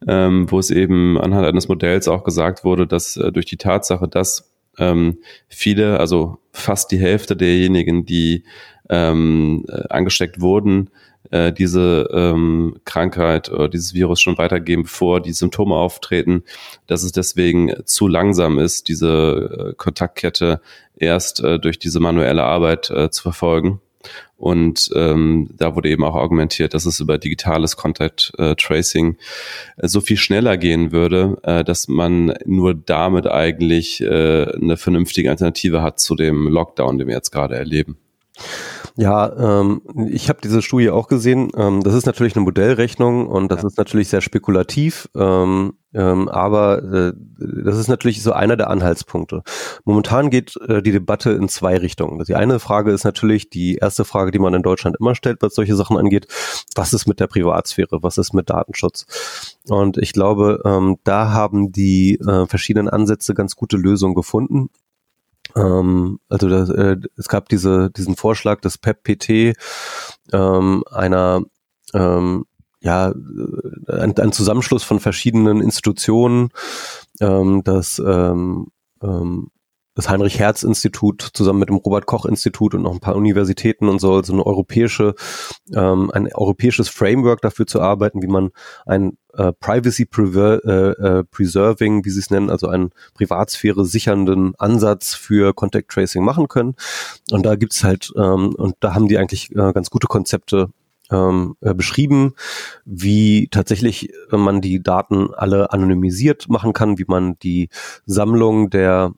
ähm, wo es eben anhand eines Modells auch gesagt wurde, dass äh, durch die Tatsache, dass ähm, viele, also fast die Hälfte derjenigen, die ähm, äh, angesteckt wurden, äh, diese ähm, Krankheit oder dieses Virus schon weitergeben, bevor die Symptome auftreten, dass es deswegen zu langsam ist, diese äh, Kontaktkette erst äh, durch diese manuelle Arbeit äh, zu verfolgen. Und ähm, da wurde eben auch argumentiert, dass es über digitales Contact äh, Tracing äh, so viel schneller gehen würde, äh, dass man nur damit eigentlich äh, eine vernünftige Alternative hat zu dem Lockdown, den wir jetzt gerade erleben. Ja, ähm, ich habe diese Studie auch gesehen. Ähm, das ist natürlich eine Modellrechnung und das ja. ist natürlich sehr spekulativ, ähm, ähm, aber äh, das ist natürlich so einer der Anhaltspunkte. Momentan geht äh, die Debatte in zwei Richtungen. Die eine Frage ist natürlich die erste Frage, die man in Deutschland immer stellt, was solche Sachen angeht. Was ist mit der Privatsphäre? Was ist mit Datenschutz? Und ich glaube, ähm, da haben die äh, verschiedenen Ansätze ganz gute Lösungen gefunden. Ähm, also das, äh, es gab diese, diesen Vorschlag des PEP-PT, ähm, einer ähm, ja, ein, ein Zusammenschluss von verschiedenen Institutionen, ähm, das ähm, ähm, das Heinrich-Herz-Institut zusammen mit dem Robert-Koch-Institut und noch ein paar Universitäten und so, so eine europäische, ähm, ein europäisches Framework dafür zu arbeiten, wie man ein äh, Privacy äh, äh, Preserving, wie sie es nennen, also einen Privatsphäre sichernden Ansatz für Contact Tracing machen können. Und da gibt's halt, ähm, und da haben die eigentlich äh, ganz gute Konzepte ähm, äh, beschrieben, wie tatsächlich man die Daten alle anonymisiert machen kann, wie man die Sammlung der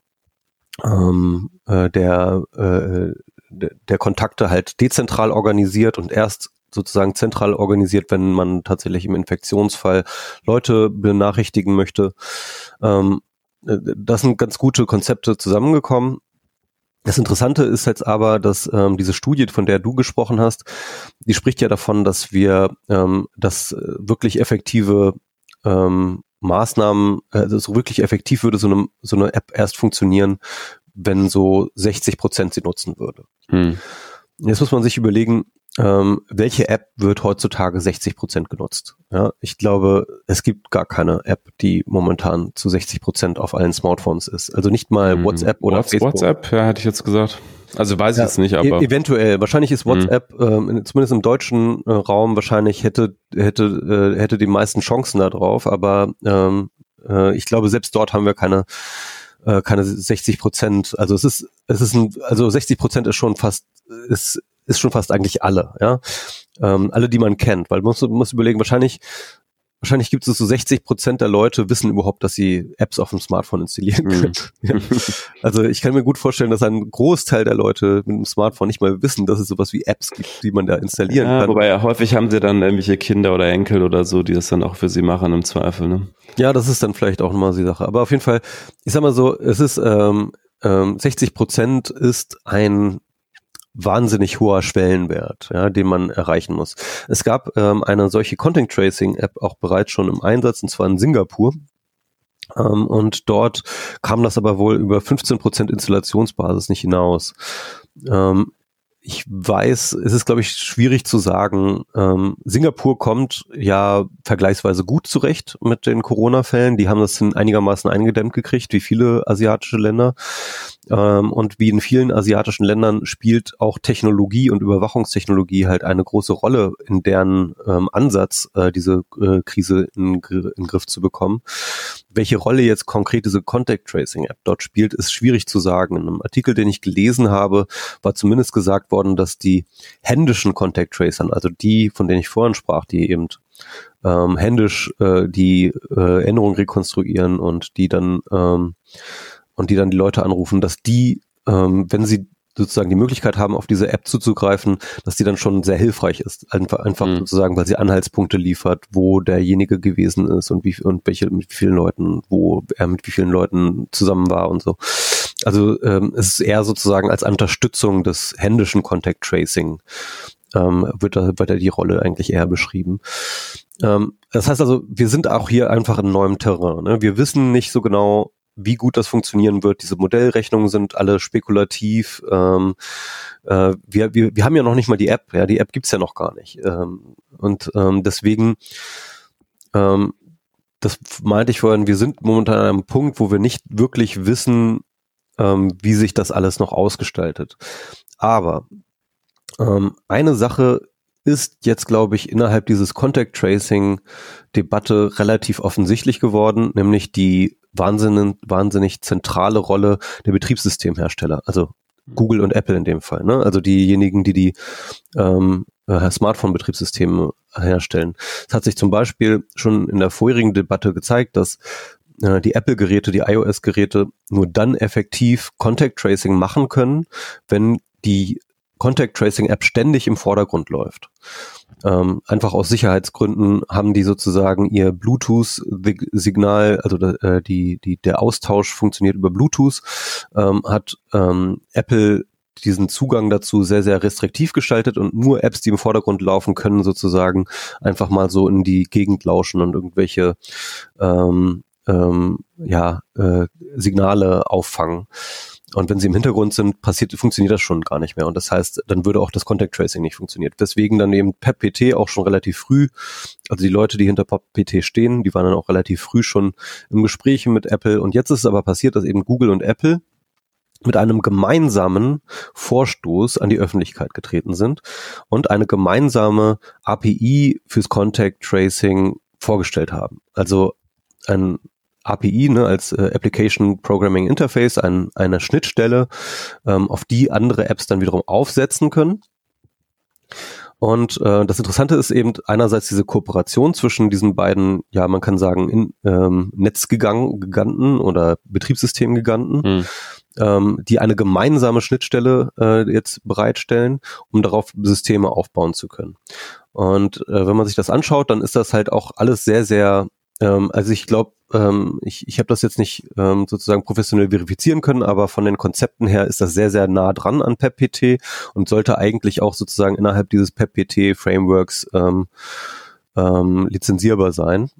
ähm, äh, der, äh, der Kontakte halt dezentral organisiert und erst sozusagen zentral organisiert, wenn man tatsächlich im Infektionsfall Leute benachrichtigen möchte. Ähm, äh, das sind ganz gute Konzepte zusammengekommen. Das Interessante ist jetzt aber, dass ähm, diese Studie, von der du gesprochen hast, die spricht ja davon, dass wir ähm, das wirklich effektive ähm, Maßnahmen, also so wirklich effektiv würde so eine, so eine App erst funktionieren, wenn so 60 Prozent sie nutzen würde. Hm. Jetzt muss man sich überlegen, ähm, welche App wird heutzutage 60 Prozent genutzt? Ja, ich glaube, es gibt gar keine App, die momentan zu 60 Prozent auf allen Smartphones ist. Also nicht mal hm. WhatsApp oder What's, Facebook. WhatsApp, ja, hätte ich jetzt gesagt. Also weiß ich jetzt nicht, aber. E eventuell. Wahrscheinlich ist WhatsApp, mhm. ähm, zumindest im deutschen äh, Raum, wahrscheinlich hätte, hätte, äh, hätte die meisten Chancen da drauf, aber ähm, äh, ich glaube, selbst dort haben wir keine, äh, keine 60 Prozent. Also es ist, es ist ein, also 60 Prozent ist schon fast, ist, ist schon fast eigentlich alle, ja. Ähm, alle, die man kennt, weil man muss, muss überlegen, wahrscheinlich wahrscheinlich gibt es so 60 Prozent der Leute wissen überhaupt, dass sie Apps auf dem Smartphone installieren mhm. können. Mhm. Ja. Also ich kann mir gut vorstellen, dass ein Großteil der Leute mit dem Smartphone nicht mal wissen, dass es sowas wie Apps gibt, die man da installieren ja, kann. Wobei ja, häufig haben sie dann irgendwelche Kinder oder Enkel oder so, die das dann auch für sie machen im Zweifel. Ne? Ja, das ist dann vielleicht auch nochmal die Sache. Aber auf jeden Fall, ich sag mal so, es ist ähm, ähm, 60 Prozent ist ein wahnsinnig hoher Schwellenwert, ja, den man erreichen muss. Es gab ähm, eine solche Content Tracing App auch bereits schon im Einsatz, und zwar in Singapur. Ähm, und dort kam das aber wohl über 15 Prozent Installationsbasis nicht hinaus. Ähm, ich weiß, es ist, glaube ich, schwierig zu sagen. Ähm, Singapur kommt ja vergleichsweise gut zurecht mit den Corona-Fällen. Die haben das in einigermaßen eingedämmt gekriegt, wie viele asiatische Länder. Ähm, und wie in vielen asiatischen Ländern spielt auch Technologie und Überwachungstechnologie halt eine große Rolle in deren ähm, Ansatz, äh, diese äh, Krise in, in Griff zu bekommen. Welche Rolle jetzt konkret diese Contact Tracing App dort spielt, ist schwierig zu sagen. In einem Artikel, den ich gelesen habe, war zumindest gesagt worden, dass die händischen Contact Tracern, also die, von denen ich vorhin sprach, die eben ähm, händisch äh, die äh, Änderung rekonstruieren und die dann ähm, und die dann die Leute anrufen, dass die, ähm, wenn sie sozusagen die Möglichkeit haben, auf diese App zuzugreifen, dass die dann schon sehr hilfreich ist. Einfach, einfach mhm. sozusagen, weil sie Anhaltspunkte liefert, wo derjenige gewesen ist und wie und welche mit wie vielen Leuten, wo er mit wie vielen Leuten zusammen war und so. Also ähm, es ist eher sozusagen als Unterstützung des händischen Contact Tracing ähm, wird, da, wird da die Rolle eigentlich eher beschrieben. Ähm, das heißt also, wir sind auch hier einfach in neuem Terrain. Ne? Wir wissen nicht so genau, wie gut das funktionieren wird. Diese Modellrechnungen sind alle spekulativ. Ähm, äh, wir, wir, wir haben ja noch nicht mal die App, ja, die App gibt's ja noch gar nicht. Ähm, und ähm, deswegen, ähm, das meinte ich vorhin, wir sind momentan an einem Punkt, wo wir nicht wirklich wissen, ähm, wie sich das alles noch ausgestaltet. Aber ähm, eine Sache ist jetzt, glaube ich, innerhalb dieses Contact Tracing Debatte relativ offensichtlich geworden, nämlich die wahnsinnig, wahnsinnig zentrale Rolle der Betriebssystemhersteller, also Google und Apple in dem Fall, ne? also diejenigen, die die ähm, äh, Smartphone-Betriebssysteme herstellen. Es hat sich zum Beispiel schon in der vorherigen Debatte gezeigt, dass äh, die Apple-Geräte, die iOS-Geräte nur dann effektiv Contact Tracing machen können, wenn die Contact Tracing App ständig im Vordergrund läuft. Ähm, einfach aus Sicherheitsgründen haben die sozusagen ihr Bluetooth-Signal, also äh, die, die, der Austausch funktioniert über Bluetooth, ähm, hat ähm, Apple diesen Zugang dazu sehr, sehr restriktiv gestaltet und nur Apps, die im Vordergrund laufen, können sozusagen einfach mal so in die Gegend lauschen und irgendwelche ähm, ähm, ja, äh, Signale auffangen. Und wenn sie im Hintergrund sind, passiert, funktioniert das schon gar nicht mehr. Und das heißt, dann würde auch das Contact Tracing nicht funktionieren. Deswegen dann eben PEP-PT auch schon relativ früh, also die Leute, die hinter PEP-PT stehen, die waren dann auch relativ früh schon im Gespräch mit Apple. Und jetzt ist es aber passiert, dass eben Google und Apple mit einem gemeinsamen Vorstoß an die Öffentlichkeit getreten sind und eine gemeinsame API fürs Contact Tracing vorgestellt haben. Also ein API, ne, als äh, Application Programming Interface, ein, eine Schnittstelle, ähm, auf die andere Apps dann wiederum aufsetzen können. Und äh, das Interessante ist eben einerseits diese Kooperation zwischen diesen beiden, ja, man kann sagen, in, ähm, Netzgiganten oder Betriebssystemgiganten, hm. ähm, die eine gemeinsame Schnittstelle äh, jetzt bereitstellen, um darauf Systeme aufbauen zu können. Und äh, wenn man sich das anschaut, dann ist das halt auch alles sehr, sehr ähm, also ich glaube, ähm, ich, ich habe das jetzt nicht ähm, sozusagen professionell verifizieren können, aber von den Konzepten her ist das sehr, sehr nah dran an PEP-PT und sollte eigentlich auch sozusagen innerhalb dieses PEP-PT-Frameworks ähm, ähm, lizenzierbar sein.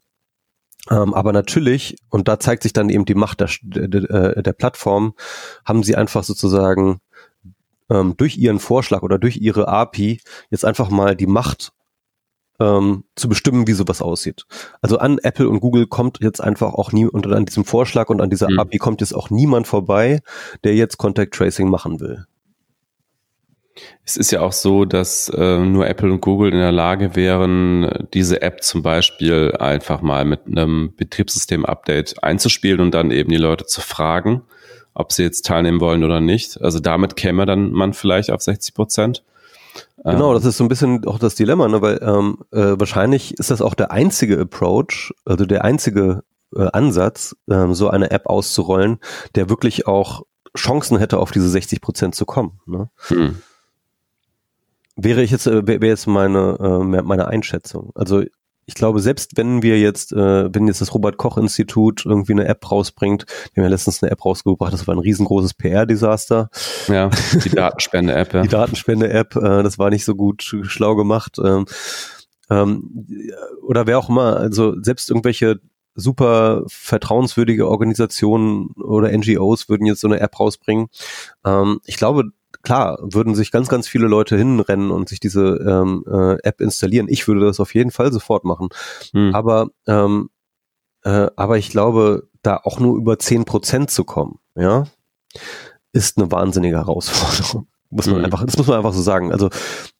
Ähm, aber natürlich, und da zeigt sich dann eben die Macht der, der, der Plattform, haben sie einfach sozusagen ähm, durch ihren Vorschlag oder durch ihre API jetzt einfach mal die Macht ähm, zu bestimmen, wie sowas aussieht. Also an Apple und Google kommt jetzt einfach auch nie, und an diesem Vorschlag und an dieser mhm. API kommt jetzt auch niemand vorbei, der jetzt Contact Tracing machen will. Es ist ja auch so, dass äh, nur Apple und Google in der Lage wären, diese App zum Beispiel einfach mal mit einem Betriebssystem-Update einzuspielen und dann eben die Leute zu fragen, ob sie jetzt teilnehmen wollen oder nicht. Also damit käme dann man vielleicht auf 60 Prozent. Genau, das ist so ein bisschen auch das Dilemma, ne? weil ähm, äh, wahrscheinlich ist das auch der einzige Approach, also der einzige äh, Ansatz, ähm, so eine App auszurollen, der wirklich auch Chancen hätte, auf diese 60 Prozent zu kommen. Ne? Hm. Wäre ich jetzt, äh, wäre jetzt meine, äh, meine Einschätzung. Also ich glaube, selbst wenn wir jetzt, äh, wenn jetzt das Robert-Koch-Institut irgendwie eine App rausbringt, wir haben ja letztens eine App rausgebracht, das war ein riesengroßes PR-Desaster. Ja, die Datenspende-App, ja. Die Datenspende-App, äh, das war nicht so gut schlau gemacht. Ähm, ähm, oder wer auch immer, also selbst irgendwelche super vertrauenswürdige Organisationen oder NGOs würden jetzt so eine App rausbringen. Ähm, ich glaube, klar, würden sich ganz, ganz viele Leute hinrennen und sich diese ähm, äh, App installieren. Ich würde das auf jeden Fall sofort machen. Hm. Aber, ähm, äh, aber ich glaube, da auch nur über zehn Prozent zu kommen, ja, ist eine wahnsinnige Herausforderung. Muss man hm. einfach, das muss man einfach so sagen. Also,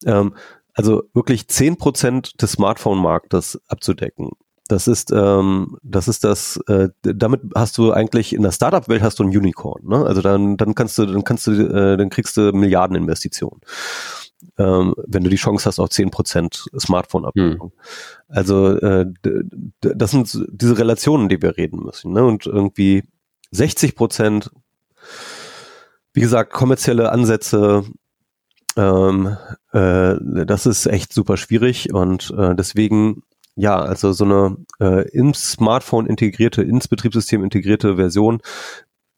ähm, also wirklich zehn Prozent des Smartphone-Marktes abzudecken, das ist, ähm, das ist das, äh, damit hast du eigentlich in der Startup-Welt hast du ein Unicorn, ne? Also dann, dann kannst du, dann kannst du, äh, dann kriegst du Milliardeninvestitionen. Ähm, wenn du die Chance hast auf zehn Prozent Smartphone-Abdeckung. Hm. Also äh, das sind diese Relationen, die wir reden müssen. Ne? Und irgendwie 60 Prozent, wie gesagt, kommerzielle Ansätze, ähm, äh, das ist echt super schwierig und äh, deswegen ja, also so eine äh, ins Smartphone integrierte, ins Betriebssystem integrierte Version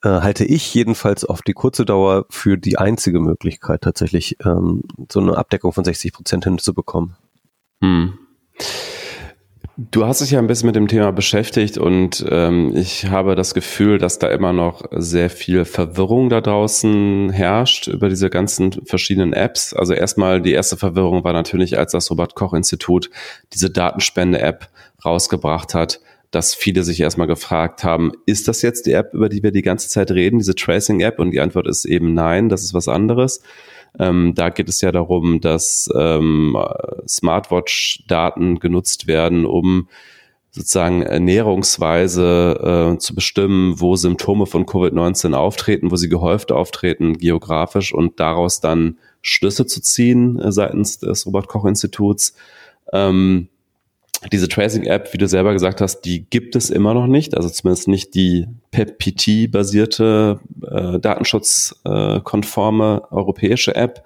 äh, halte ich jedenfalls auf die kurze Dauer für die einzige Möglichkeit, tatsächlich ähm, so eine Abdeckung von 60 Prozent hinzubekommen. Hm. Du hast dich ja ein bisschen mit dem Thema beschäftigt und ähm, ich habe das Gefühl, dass da immer noch sehr viel Verwirrung da draußen herrscht über diese ganzen verschiedenen Apps. Also erstmal die erste Verwirrung war natürlich, als das Robert Koch Institut diese Datenspende-App rausgebracht hat, dass viele sich erstmal gefragt haben, ist das jetzt die App, über die wir die ganze Zeit reden, diese Tracing-App? Und die Antwort ist eben nein, das ist was anderes. Ähm, da geht es ja darum, dass ähm, Smartwatch-Daten genutzt werden, um sozusagen ernährungsweise äh, zu bestimmen, wo Symptome von Covid-19 auftreten, wo sie gehäuft auftreten, geografisch und daraus dann Schlüsse zu ziehen äh, seitens des Robert-Koch-Instituts. Ähm, diese Tracing-App, wie du selber gesagt hast, die gibt es immer noch nicht, also zumindest nicht die PEPPT-basierte, äh, datenschutzkonforme europäische App.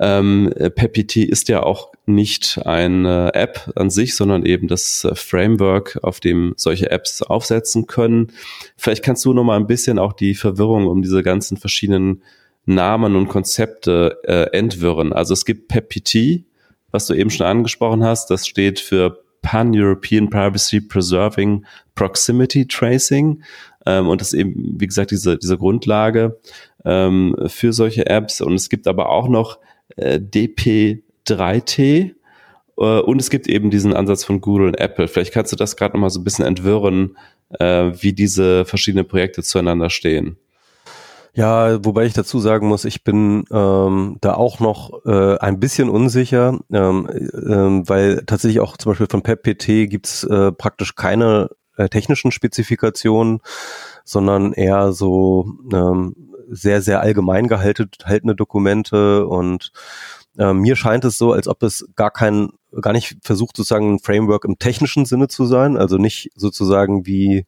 Ähm, PEPPT ist ja auch nicht eine App an sich, sondern eben das Framework, auf dem solche Apps aufsetzen können. Vielleicht kannst du noch mal ein bisschen auch die Verwirrung um diese ganzen verschiedenen Namen und Konzepte äh, entwirren. Also es gibt PEPPT, was du eben schon angesprochen hast. Das steht für Pan-European Privacy Preserving Proximity Tracing. Ähm, und das ist eben, wie gesagt, diese, diese Grundlage ähm, für solche Apps. Und es gibt aber auch noch äh, DP3T. Äh, und es gibt eben diesen Ansatz von Google und Apple. Vielleicht kannst du das gerade noch mal so ein bisschen entwirren, äh, wie diese verschiedenen Projekte zueinander stehen. Ja, wobei ich dazu sagen muss, ich bin ähm, da auch noch äh, ein bisschen unsicher, ähm, ähm, weil tatsächlich auch zum Beispiel von PEPPT gibt's äh, praktisch keine äh, technischen Spezifikationen, sondern eher so ähm, sehr, sehr allgemein gehaltene Dokumente. Und äh, mir scheint es so, als ob es gar kein, gar nicht versucht sozusagen ein Framework im technischen Sinne zu sein, also nicht sozusagen wie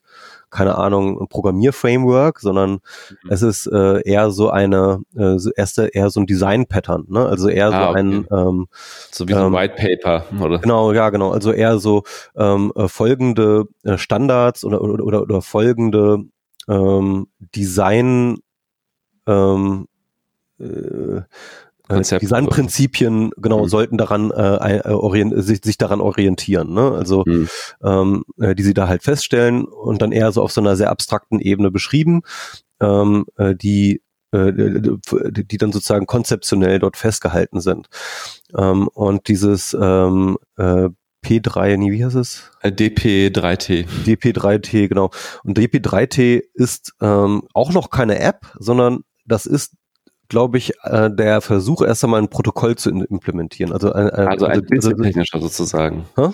keine Ahnung, ein Programmierframework, sondern mhm. es ist äh, eher so eine, äh, erste, eher so ein Design-Pattern, ne? Also eher ah, so okay. ein ähm, so wie so ein ähm, White Paper, oder? Genau, ja, genau. Also eher so ähm, äh, folgende äh, Standards oder, oder, oder, oder folgende ähm, Design ähm, äh, äh, Konzept. Designprinzipien genau mhm. sollten daran äh, äh, orient, sich, sich daran orientieren, ne? Also mhm. ähm, äh, die sie da halt feststellen und dann eher so auf so einer sehr abstrakten Ebene beschrieben, ähm, äh, die äh, die dann sozusagen konzeptionell dort festgehalten sind. Ähm, und dieses ähm, äh, P3, nee, wie heißt es? DP3T. DP3T, genau. Und DP3T ist ähm, auch noch keine App, sondern das ist glaube ich, äh, der Versuch, erst einmal ein Protokoll zu implementieren. Also, ein, ein, also ein also, bisschen also, technischer sozusagen. Hä?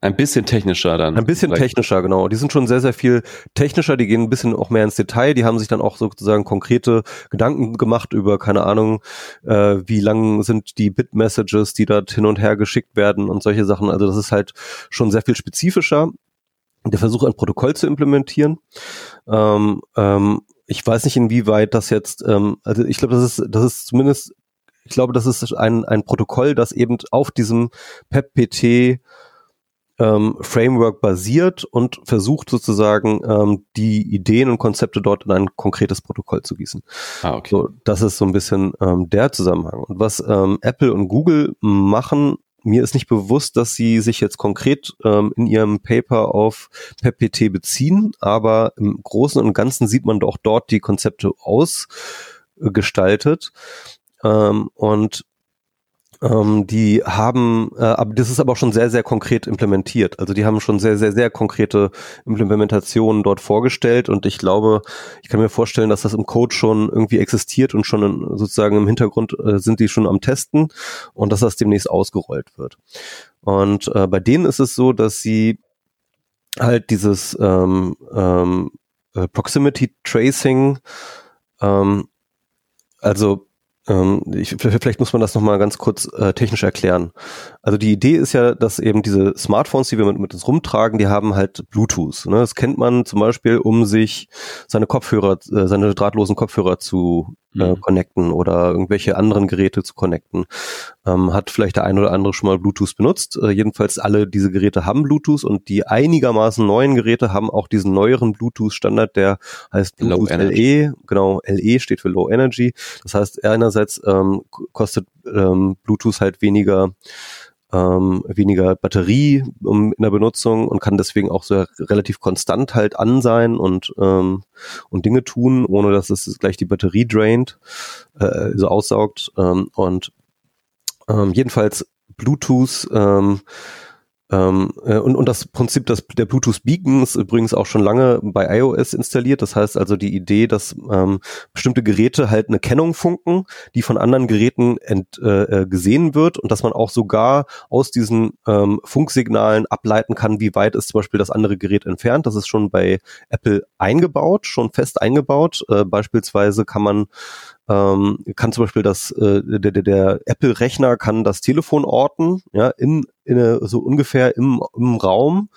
Ein bisschen technischer dann. Ein bisschen vielleicht. technischer, genau. Die sind schon sehr, sehr viel technischer, die gehen ein bisschen auch mehr ins Detail, die haben sich dann auch sozusagen konkrete Gedanken gemacht über, keine Ahnung, äh, wie lang sind die Bit-Messages, die dort hin und her geschickt werden und solche Sachen. Also das ist halt schon sehr viel spezifischer. Der Versuch, ein Protokoll zu implementieren. Ähm, ähm, ich weiß nicht, inwieweit das jetzt, ähm, also ich glaube, das ist, das ist zumindest, ich glaube, das ist ein, ein Protokoll, das eben auf diesem PEP-PT ähm, Framework basiert und versucht sozusagen ähm, die Ideen und Konzepte dort in ein konkretes Protokoll zu gießen. Ah, okay. So, das ist so ein bisschen ähm, der Zusammenhang. Und was ähm, Apple und Google machen, mir ist nicht bewusst, dass sie sich jetzt konkret ähm, in ihrem Paper auf PEPT beziehen, aber im Großen und Ganzen sieht man doch dort die Konzepte ausgestaltet. Ähm, und ähm, die haben, äh, aber das ist aber auch schon sehr, sehr konkret implementiert. Also die haben schon sehr, sehr, sehr konkrete Implementationen dort vorgestellt und ich glaube, ich kann mir vorstellen, dass das im Code schon irgendwie existiert und schon in, sozusagen im Hintergrund äh, sind die schon am Testen und dass das demnächst ausgerollt wird. Und äh, bei denen ist es so, dass sie halt dieses ähm, ähm, äh, Proximity Tracing, ähm, also ähm, ich, vielleicht muss man das nochmal ganz kurz äh, technisch erklären. Also die Idee ist ja, dass eben diese Smartphones, die wir mit, mit uns rumtragen, die haben halt Bluetooth. Ne? Das kennt man zum Beispiel, um sich seine Kopfhörer, äh, seine drahtlosen Kopfhörer zu äh, mhm. connecten oder irgendwelche anderen Geräte zu connecten. Ähm, hat vielleicht der ein oder andere schon mal Bluetooth benutzt. Äh, jedenfalls alle diese Geräte haben Bluetooth und die einigermaßen neuen Geräte haben auch diesen neueren Bluetooth-Standard, der heißt Bluetooth LE. Genau, LE steht für Low Energy. Das heißt, einerseits ähm, kostet ähm, Bluetooth halt weniger ähm, weniger Batterie um, in der Benutzung und kann deswegen auch so relativ konstant halt an sein und, ähm, und Dinge tun, ohne dass es gleich die Batterie draint, äh, so aussaugt. Ähm, und ähm, jedenfalls Bluetooth ähm, ähm, äh, und, und das Prinzip des, der Bluetooth Beacons übrigens auch schon lange bei iOS installiert. Das heißt also die Idee, dass ähm, bestimmte Geräte halt eine Kennung funken, die von anderen Geräten ent, äh, äh, gesehen wird und dass man auch sogar aus diesen ähm, Funksignalen ableiten kann, wie weit ist zum Beispiel das andere Gerät entfernt. Das ist schon bei Apple eingebaut, schon fest eingebaut. Äh, beispielsweise kann man ähm, kann zum Beispiel das, äh, der, der, der Apple-Rechner kann das Telefon orten, ja, in, in so ungefähr im, im Raum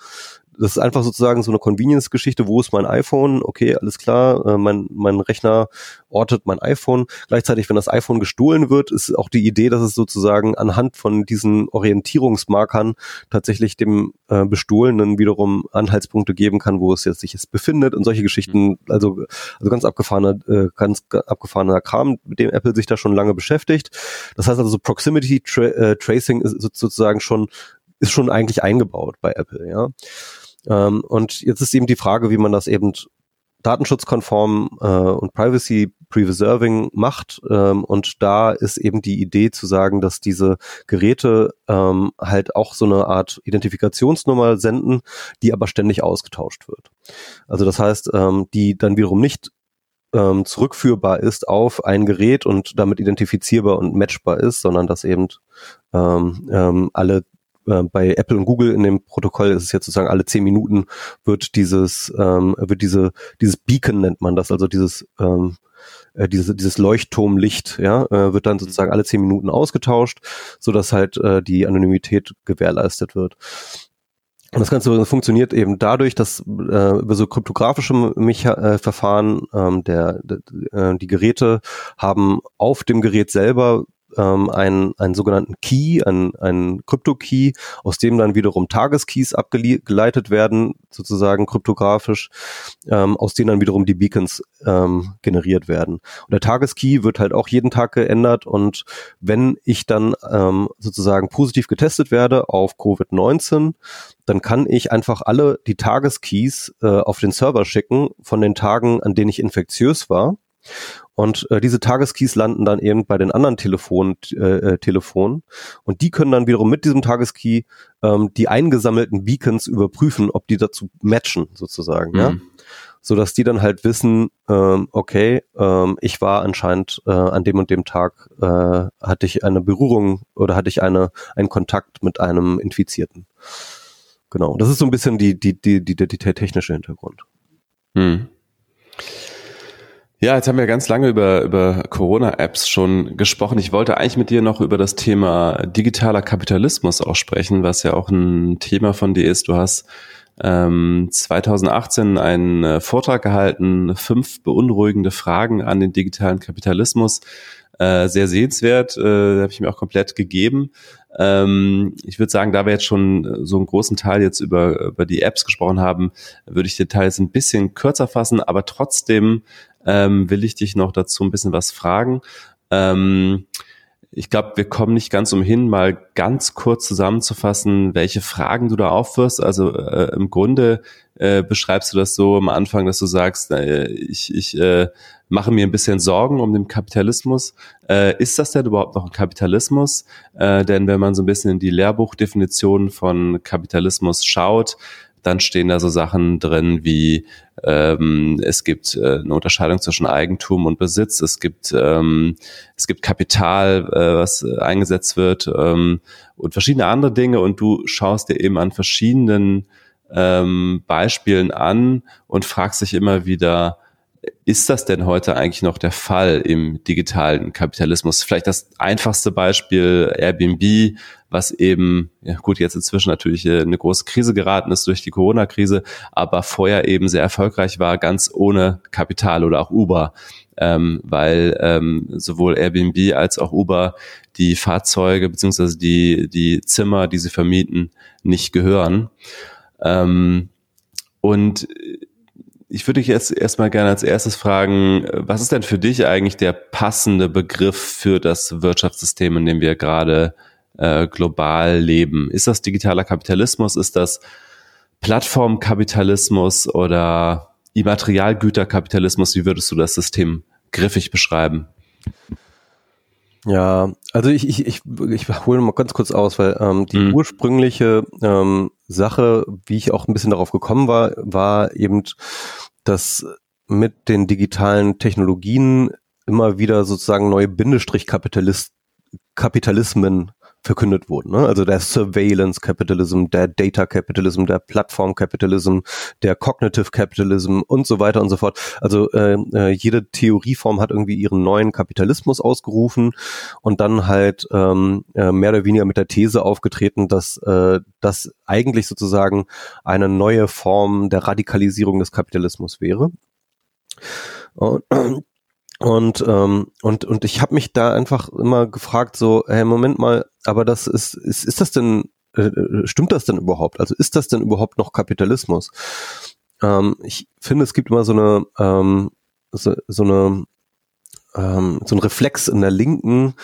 das ist einfach sozusagen so eine Convenience-Geschichte. Wo ist mein iPhone? Okay, alles klar. Äh, mein, mein Rechner ortet mein iPhone. Gleichzeitig, wenn das iPhone gestohlen wird, ist auch die Idee, dass es sozusagen anhand von diesen Orientierungsmarkern tatsächlich dem äh, Bestohlenen wiederum Anhaltspunkte geben kann, wo es jetzt sich jetzt befindet und solche Geschichten. Mhm. Also, also ganz abgefahrener, äh, ganz abgefahrener Kram, mit dem Apple sich da schon lange beschäftigt. Das heißt also, so Proximity Tra äh, Tracing ist sozusagen schon ist schon eigentlich eingebaut bei Apple, ja. Ähm, und jetzt ist eben die Frage, wie man das eben datenschutzkonform äh, und privacy preserving macht. Ähm, und da ist eben die Idee zu sagen, dass diese Geräte ähm, halt auch so eine Art Identifikationsnummer senden, die aber ständig ausgetauscht wird. Also das heißt, ähm, die dann wiederum nicht ähm, zurückführbar ist auf ein Gerät und damit identifizierbar und matchbar ist, sondern dass eben ähm, ähm, alle äh, bei Apple und Google in dem Protokoll ist es jetzt sozusagen alle zehn Minuten wird dieses, ähm, wird diese, dieses Beacon nennt man das, also dieses, ähm, äh, diese, dieses Leuchtturmlicht, ja, äh, wird dann sozusagen alle zehn Minuten ausgetauscht, so dass halt äh, die Anonymität gewährleistet wird. Und das Ganze funktioniert eben dadurch, dass äh, über so kryptografische Mecha äh, Verfahren ähm, der, der äh, die Geräte haben auf dem Gerät selber ähm, einen, einen sogenannten Key, einen, einen Krypto-Key, aus dem dann wiederum Tageskeys abgeleitet werden, sozusagen kryptografisch, ähm, aus denen dann wiederum die Beacons ähm, generiert werden. Und der Tageskey wird halt auch jeden Tag geändert und wenn ich dann ähm, sozusagen positiv getestet werde auf Covid-19, dann kann ich einfach alle die Tageskeys äh, auf den Server schicken von den Tagen, an denen ich infektiös war und äh, diese Tageskeys landen dann eben bei den anderen Telefon, äh, äh, Telefonen. Und die können dann wiederum mit diesem Tageskey ähm, die eingesammelten Beacons überprüfen, ob die dazu matchen, sozusagen. Mhm. Ja? So dass die dann halt wissen, ähm, okay, ähm, ich war anscheinend äh, an dem und dem Tag, äh, hatte ich eine Berührung oder hatte ich eine, einen Kontakt mit einem Infizierten. Genau. Das ist so ein bisschen die, die, die, die, die, der technische Hintergrund. Mhm. Ja, jetzt haben wir ganz lange über, über Corona-Apps schon gesprochen. Ich wollte eigentlich mit dir noch über das Thema digitaler Kapitalismus auch sprechen, was ja auch ein Thema von dir ist. Du hast ähm, 2018 einen äh, Vortrag gehalten, fünf beunruhigende Fragen an den digitalen Kapitalismus. Äh, sehr sehenswert, äh, habe ich mir auch komplett gegeben. Ähm, ich würde sagen, da wir jetzt schon so einen großen Teil jetzt über, über die Apps gesprochen haben, würde ich den Teil jetzt ein bisschen kürzer fassen, aber trotzdem ähm, will ich dich noch dazu ein bisschen was fragen. Ähm, ich glaube, wir kommen nicht ganz umhin, mal ganz kurz zusammenzufassen, welche Fragen du da aufwirfst. Also äh, im Grunde äh, beschreibst du das so am Anfang, dass du sagst, äh, ich, ich äh, mache mir ein bisschen Sorgen um den Kapitalismus. Äh, ist das denn überhaupt noch ein Kapitalismus? Äh, denn wenn man so ein bisschen in die Lehrbuchdefinition von Kapitalismus schaut, dann stehen da so Sachen drin wie ähm, es gibt äh, eine Unterscheidung zwischen Eigentum und Besitz, es gibt ähm, es gibt Kapital, äh, was eingesetzt wird ähm, und verschiedene andere Dinge und du schaust dir eben an verschiedenen ähm, Beispielen an und fragst dich immer wieder, ist das denn heute eigentlich noch der Fall im digitalen Kapitalismus? Vielleicht das einfachste Beispiel Airbnb, was eben, ja gut, jetzt inzwischen natürlich äh, eine große Krise geraten ist durch die Corona-Krise, aber vorher eben sehr erfolgreich war, ganz ohne Kapital oder auch Uber, ähm, weil ähm, sowohl Airbnb als auch Uber die Fahrzeuge beziehungsweise die, die Zimmer, die sie vermieten, nicht gehören. Ähm, und ich würde dich jetzt erstmal gerne als erstes fragen, was ist denn für dich eigentlich der passende Begriff für das Wirtschaftssystem, in dem wir gerade äh, global leben. Ist das digitaler Kapitalismus? Ist das Plattformkapitalismus oder Immaterialgüterkapitalismus? Wie würdest du das System griffig beschreiben? Ja, also ich, ich, ich, ich hole mal ganz kurz aus, weil ähm, die mhm. ursprüngliche ähm, Sache, wie ich auch ein bisschen darauf gekommen war, war eben, dass mit den digitalen Technologien immer wieder sozusagen neue Bindestrich-Kapitalismen verkündet wurden. Ne? Also der Surveillance Capitalism, der Data Capitalism, der Plattform Capitalism, der Cognitive Capitalism und so weiter und so fort. Also äh, äh, jede Theorieform hat irgendwie ihren neuen Kapitalismus ausgerufen und dann halt ähm, äh, mehr oder weniger mit der These aufgetreten, dass äh, das eigentlich sozusagen eine neue Form der Radikalisierung des Kapitalismus wäre. Und, ähm, und, und ich habe mich da einfach immer gefragt, so, hey, Moment mal, aber das ist, ist, ist das denn, äh, äh, stimmt das denn überhaupt? Also ist das denn überhaupt noch Kapitalismus? Ähm, ich finde, es gibt immer so eine, ähm, so, so eine ähm, so ein Reflex in der Linken,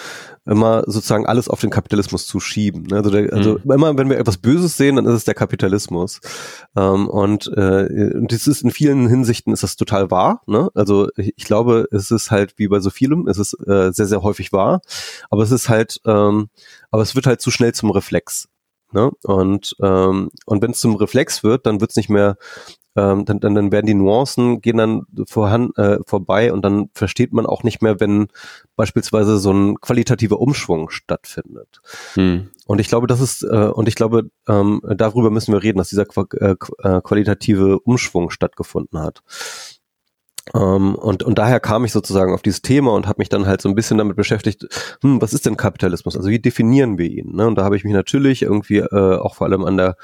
immer sozusagen alles auf den Kapitalismus zu schieben. Ne? Also, der, also mhm. immer, wenn wir etwas Böses sehen, dann ist es der Kapitalismus. Ähm, und, äh, und das ist in vielen Hinsichten ist das total wahr. Ne? Also ich, ich glaube, es ist halt wie bei so vielem, es ist äh, sehr, sehr häufig wahr, aber es ist halt, ähm, aber es wird halt zu schnell zum Reflex. Ne? Und, ähm, und wenn es zum Reflex wird, dann wird es nicht mehr ähm, dann, dann, dann werden die Nuancen gehen dann vorhand, äh, vorbei und dann versteht man auch nicht mehr, wenn beispielsweise so ein qualitativer Umschwung stattfindet. Hm. Und ich glaube, das ist, äh, und ich glaube, ähm, darüber müssen wir reden, dass dieser äh, äh, qualitative Umschwung stattgefunden hat. Um, ähm, und, und daher kam ich sozusagen auf dieses Thema und habe mich dann halt so ein bisschen damit beschäftigt, hm, was ist denn Kapitalismus? Also wie definieren wir ihn? Ne? Und da habe ich mich natürlich irgendwie äh, auch vor allem an der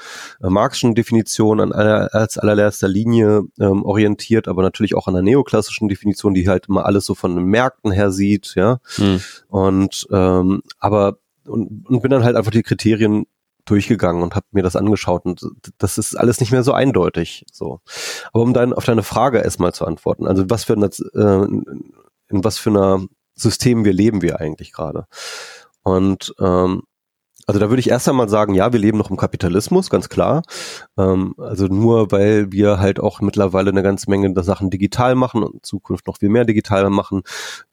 äh, Marxischen Definition an aller, als allererster Linie ähm, orientiert, aber natürlich auch an der neoklassischen Definition, die halt immer alles so von den Märkten her sieht, ja. Hm. Und ähm, aber und, und bin dann halt einfach die Kriterien durchgegangen und habe mir das angeschaut und das ist alles nicht mehr so eindeutig. So, aber um dann auf deine Frage erstmal zu antworten, also was für eine, äh, in was für einer System wir leben wir eigentlich gerade? Und ähm, also da würde ich erst einmal sagen, ja, wir leben noch im Kapitalismus, ganz klar. Ähm, also nur weil wir halt auch mittlerweile eine ganze Menge der Sachen digital machen und in Zukunft noch viel mehr digital machen,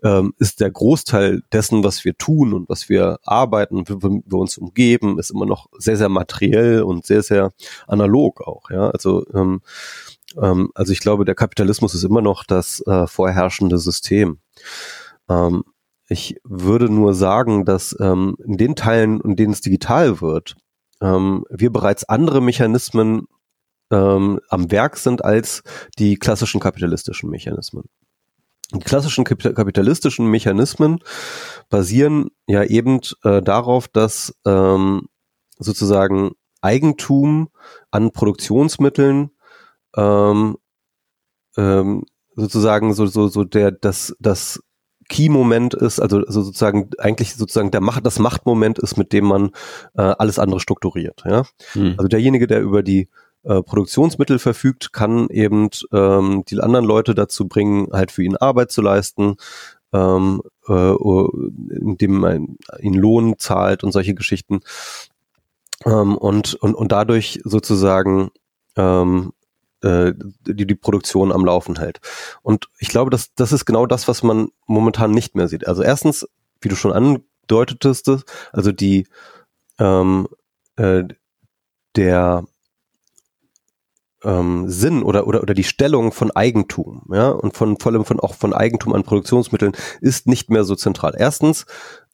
ähm, ist der Großteil dessen, was wir tun und was wir arbeiten, wie wir uns umgeben, ist immer noch sehr, sehr materiell und sehr, sehr analog auch. Ja, also ähm, ähm, also ich glaube, der Kapitalismus ist immer noch das äh, vorherrschende System. Ähm, ich würde nur sagen, dass ähm, in den Teilen, in denen es digital wird, ähm, wir bereits andere Mechanismen ähm, am Werk sind als die klassischen kapitalistischen Mechanismen. Die klassischen kapitalistischen Mechanismen basieren ja eben äh, darauf, dass ähm, sozusagen Eigentum an Produktionsmitteln ähm, ähm, sozusagen so so so der das das Key-Moment ist, also, also sozusagen eigentlich sozusagen der Macht, das Machtmoment ist, mit dem man äh, alles andere strukturiert. Ja? Hm. Also derjenige, der über die äh, Produktionsmittel verfügt, kann eben ähm, die anderen Leute dazu bringen, halt für ihn Arbeit zu leisten, ähm, äh, indem man ihn Lohn zahlt und solche Geschichten. Ähm, und, und, und dadurch sozusagen ähm, äh, die die Produktion am Laufen hält. Und ich glaube, dass das ist genau das, was man momentan nicht mehr sieht. Also erstens, wie du schon andeutetest, also die ähm, äh, der ähm, Sinn oder, oder, oder die Stellung von Eigentum, ja, und von vor allem von auch von Eigentum an Produktionsmitteln ist nicht mehr so zentral. Erstens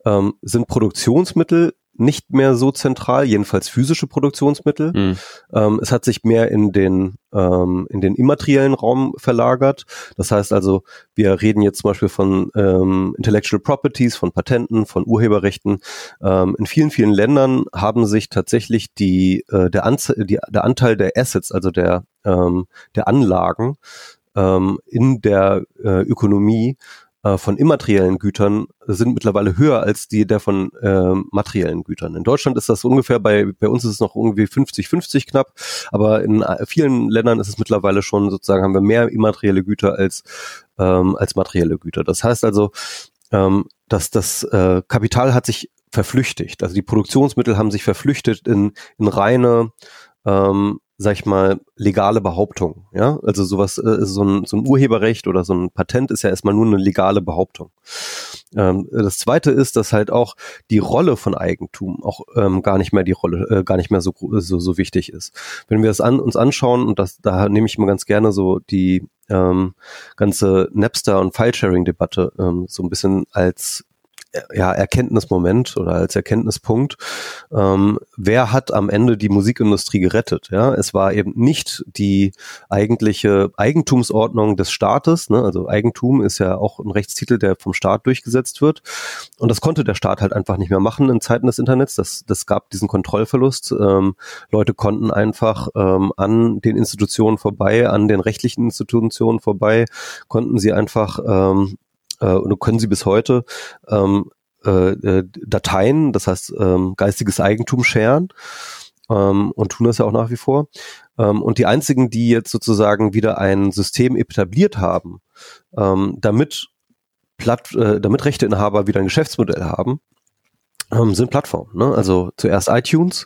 ähm, sind Produktionsmittel nicht mehr so zentral, jedenfalls physische Produktionsmittel. Mhm. Ähm, es hat sich mehr in den, ähm, in den immateriellen Raum verlagert. Das heißt also, wir reden jetzt zum Beispiel von ähm, Intellectual Properties, von Patenten, von Urheberrechten. Ähm, in vielen, vielen Ländern haben sich tatsächlich die, äh, der, Anzahl, die, der Anteil der Assets, also der, ähm, der Anlagen ähm, in der äh, Ökonomie äh, von immateriellen Gütern sind mittlerweile höher als die der von äh, materiellen Gütern. In Deutschland ist das ungefähr bei, bei uns ist es noch irgendwie 50-50 knapp, aber in äh, vielen Ländern ist es mittlerweile schon sozusagen, haben wir mehr immaterielle Güter als, ähm, als materielle Güter. Das heißt also, ähm, dass das äh, Kapital hat sich verflüchtigt. Also die Produktionsmittel haben sich verflüchtet in, in reine ähm, sag ich mal, legale Behauptung. Ja, also sowas, äh, so, ein, so ein Urheberrecht oder so ein Patent ist ja erstmal nur eine legale Behauptung. Ähm, das zweite ist, dass halt auch die Rolle von Eigentum auch ähm, gar nicht mehr die Rolle, äh, gar nicht mehr so, so, so wichtig ist. Wenn wir das an, uns anschauen, und das, da nehme ich immer ganz gerne so die ähm, ganze Napster- und File-Sharing-Debatte ähm, so ein bisschen als ja, Erkenntnismoment oder als Erkenntnispunkt. Ähm, wer hat am Ende die Musikindustrie gerettet? Ja, es war eben nicht die eigentliche Eigentumsordnung des Staates. Ne? Also Eigentum ist ja auch ein Rechtstitel, der vom Staat durchgesetzt wird. Und das konnte der Staat halt einfach nicht mehr machen in Zeiten des Internets. Das, das gab diesen Kontrollverlust. Ähm, Leute konnten einfach ähm, an den Institutionen vorbei, an den rechtlichen Institutionen vorbei, konnten sie einfach ähm, äh, und können sie bis heute ähm, äh, äh, Dateien, das heißt ähm, geistiges Eigentum scheren ähm, und tun das ja auch nach wie vor. Ähm, und die einzigen, die jetzt sozusagen wieder ein System etabliert haben, ähm, damit Platt, äh, damit Rechteinhaber wieder ein Geschäftsmodell haben, ähm, sind Plattformen. Ne? Also zuerst iTunes,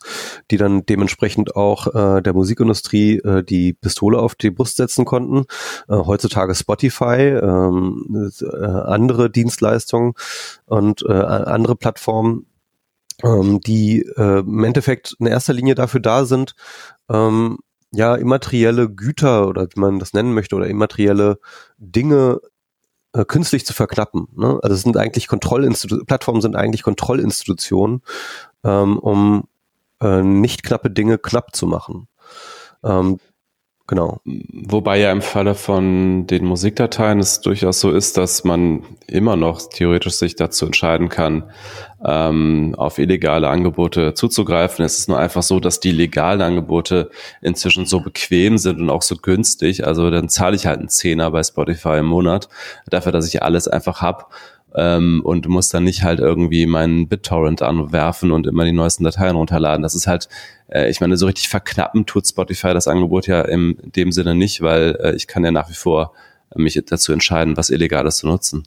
die dann dementsprechend auch äh, der Musikindustrie äh, die Pistole auf die Brust setzen konnten. Äh, heutzutage Spotify, ähm, äh, andere Dienstleistungen und äh, andere Plattformen, ähm, die äh, im Endeffekt in erster Linie dafür da sind, ähm, ja, immaterielle Güter oder wie man das nennen möchte oder immaterielle Dinge äh, künstlich zu verknappen. Ne? Also es sind eigentlich Kontrollinstitutionen, Plattformen sind eigentlich Kontrollinstitutionen, ähm, um äh, nicht knappe Dinge knapp zu machen. Ähm, Genau. Wobei ja im Falle von den Musikdateien es durchaus so ist, dass man immer noch theoretisch sich dazu entscheiden kann, ähm, auf illegale Angebote zuzugreifen. Es ist nur einfach so, dass die legalen Angebote inzwischen so bequem sind und auch so günstig. Also dann zahle ich halt einen Zehner bei Spotify im Monat dafür, dass ich alles einfach hab ähm, und muss dann nicht halt irgendwie meinen BitTorrent anwerfen und immer die neuesten Dateien runterladen. Das ist halt, äh, ich meine, so richtig verknappen tut Spotify das Angebot ja in dem Sinne nicht, weil äh, ich kann ja nach wie vor mich dazu entscheiden, was Illegales zu nutzen.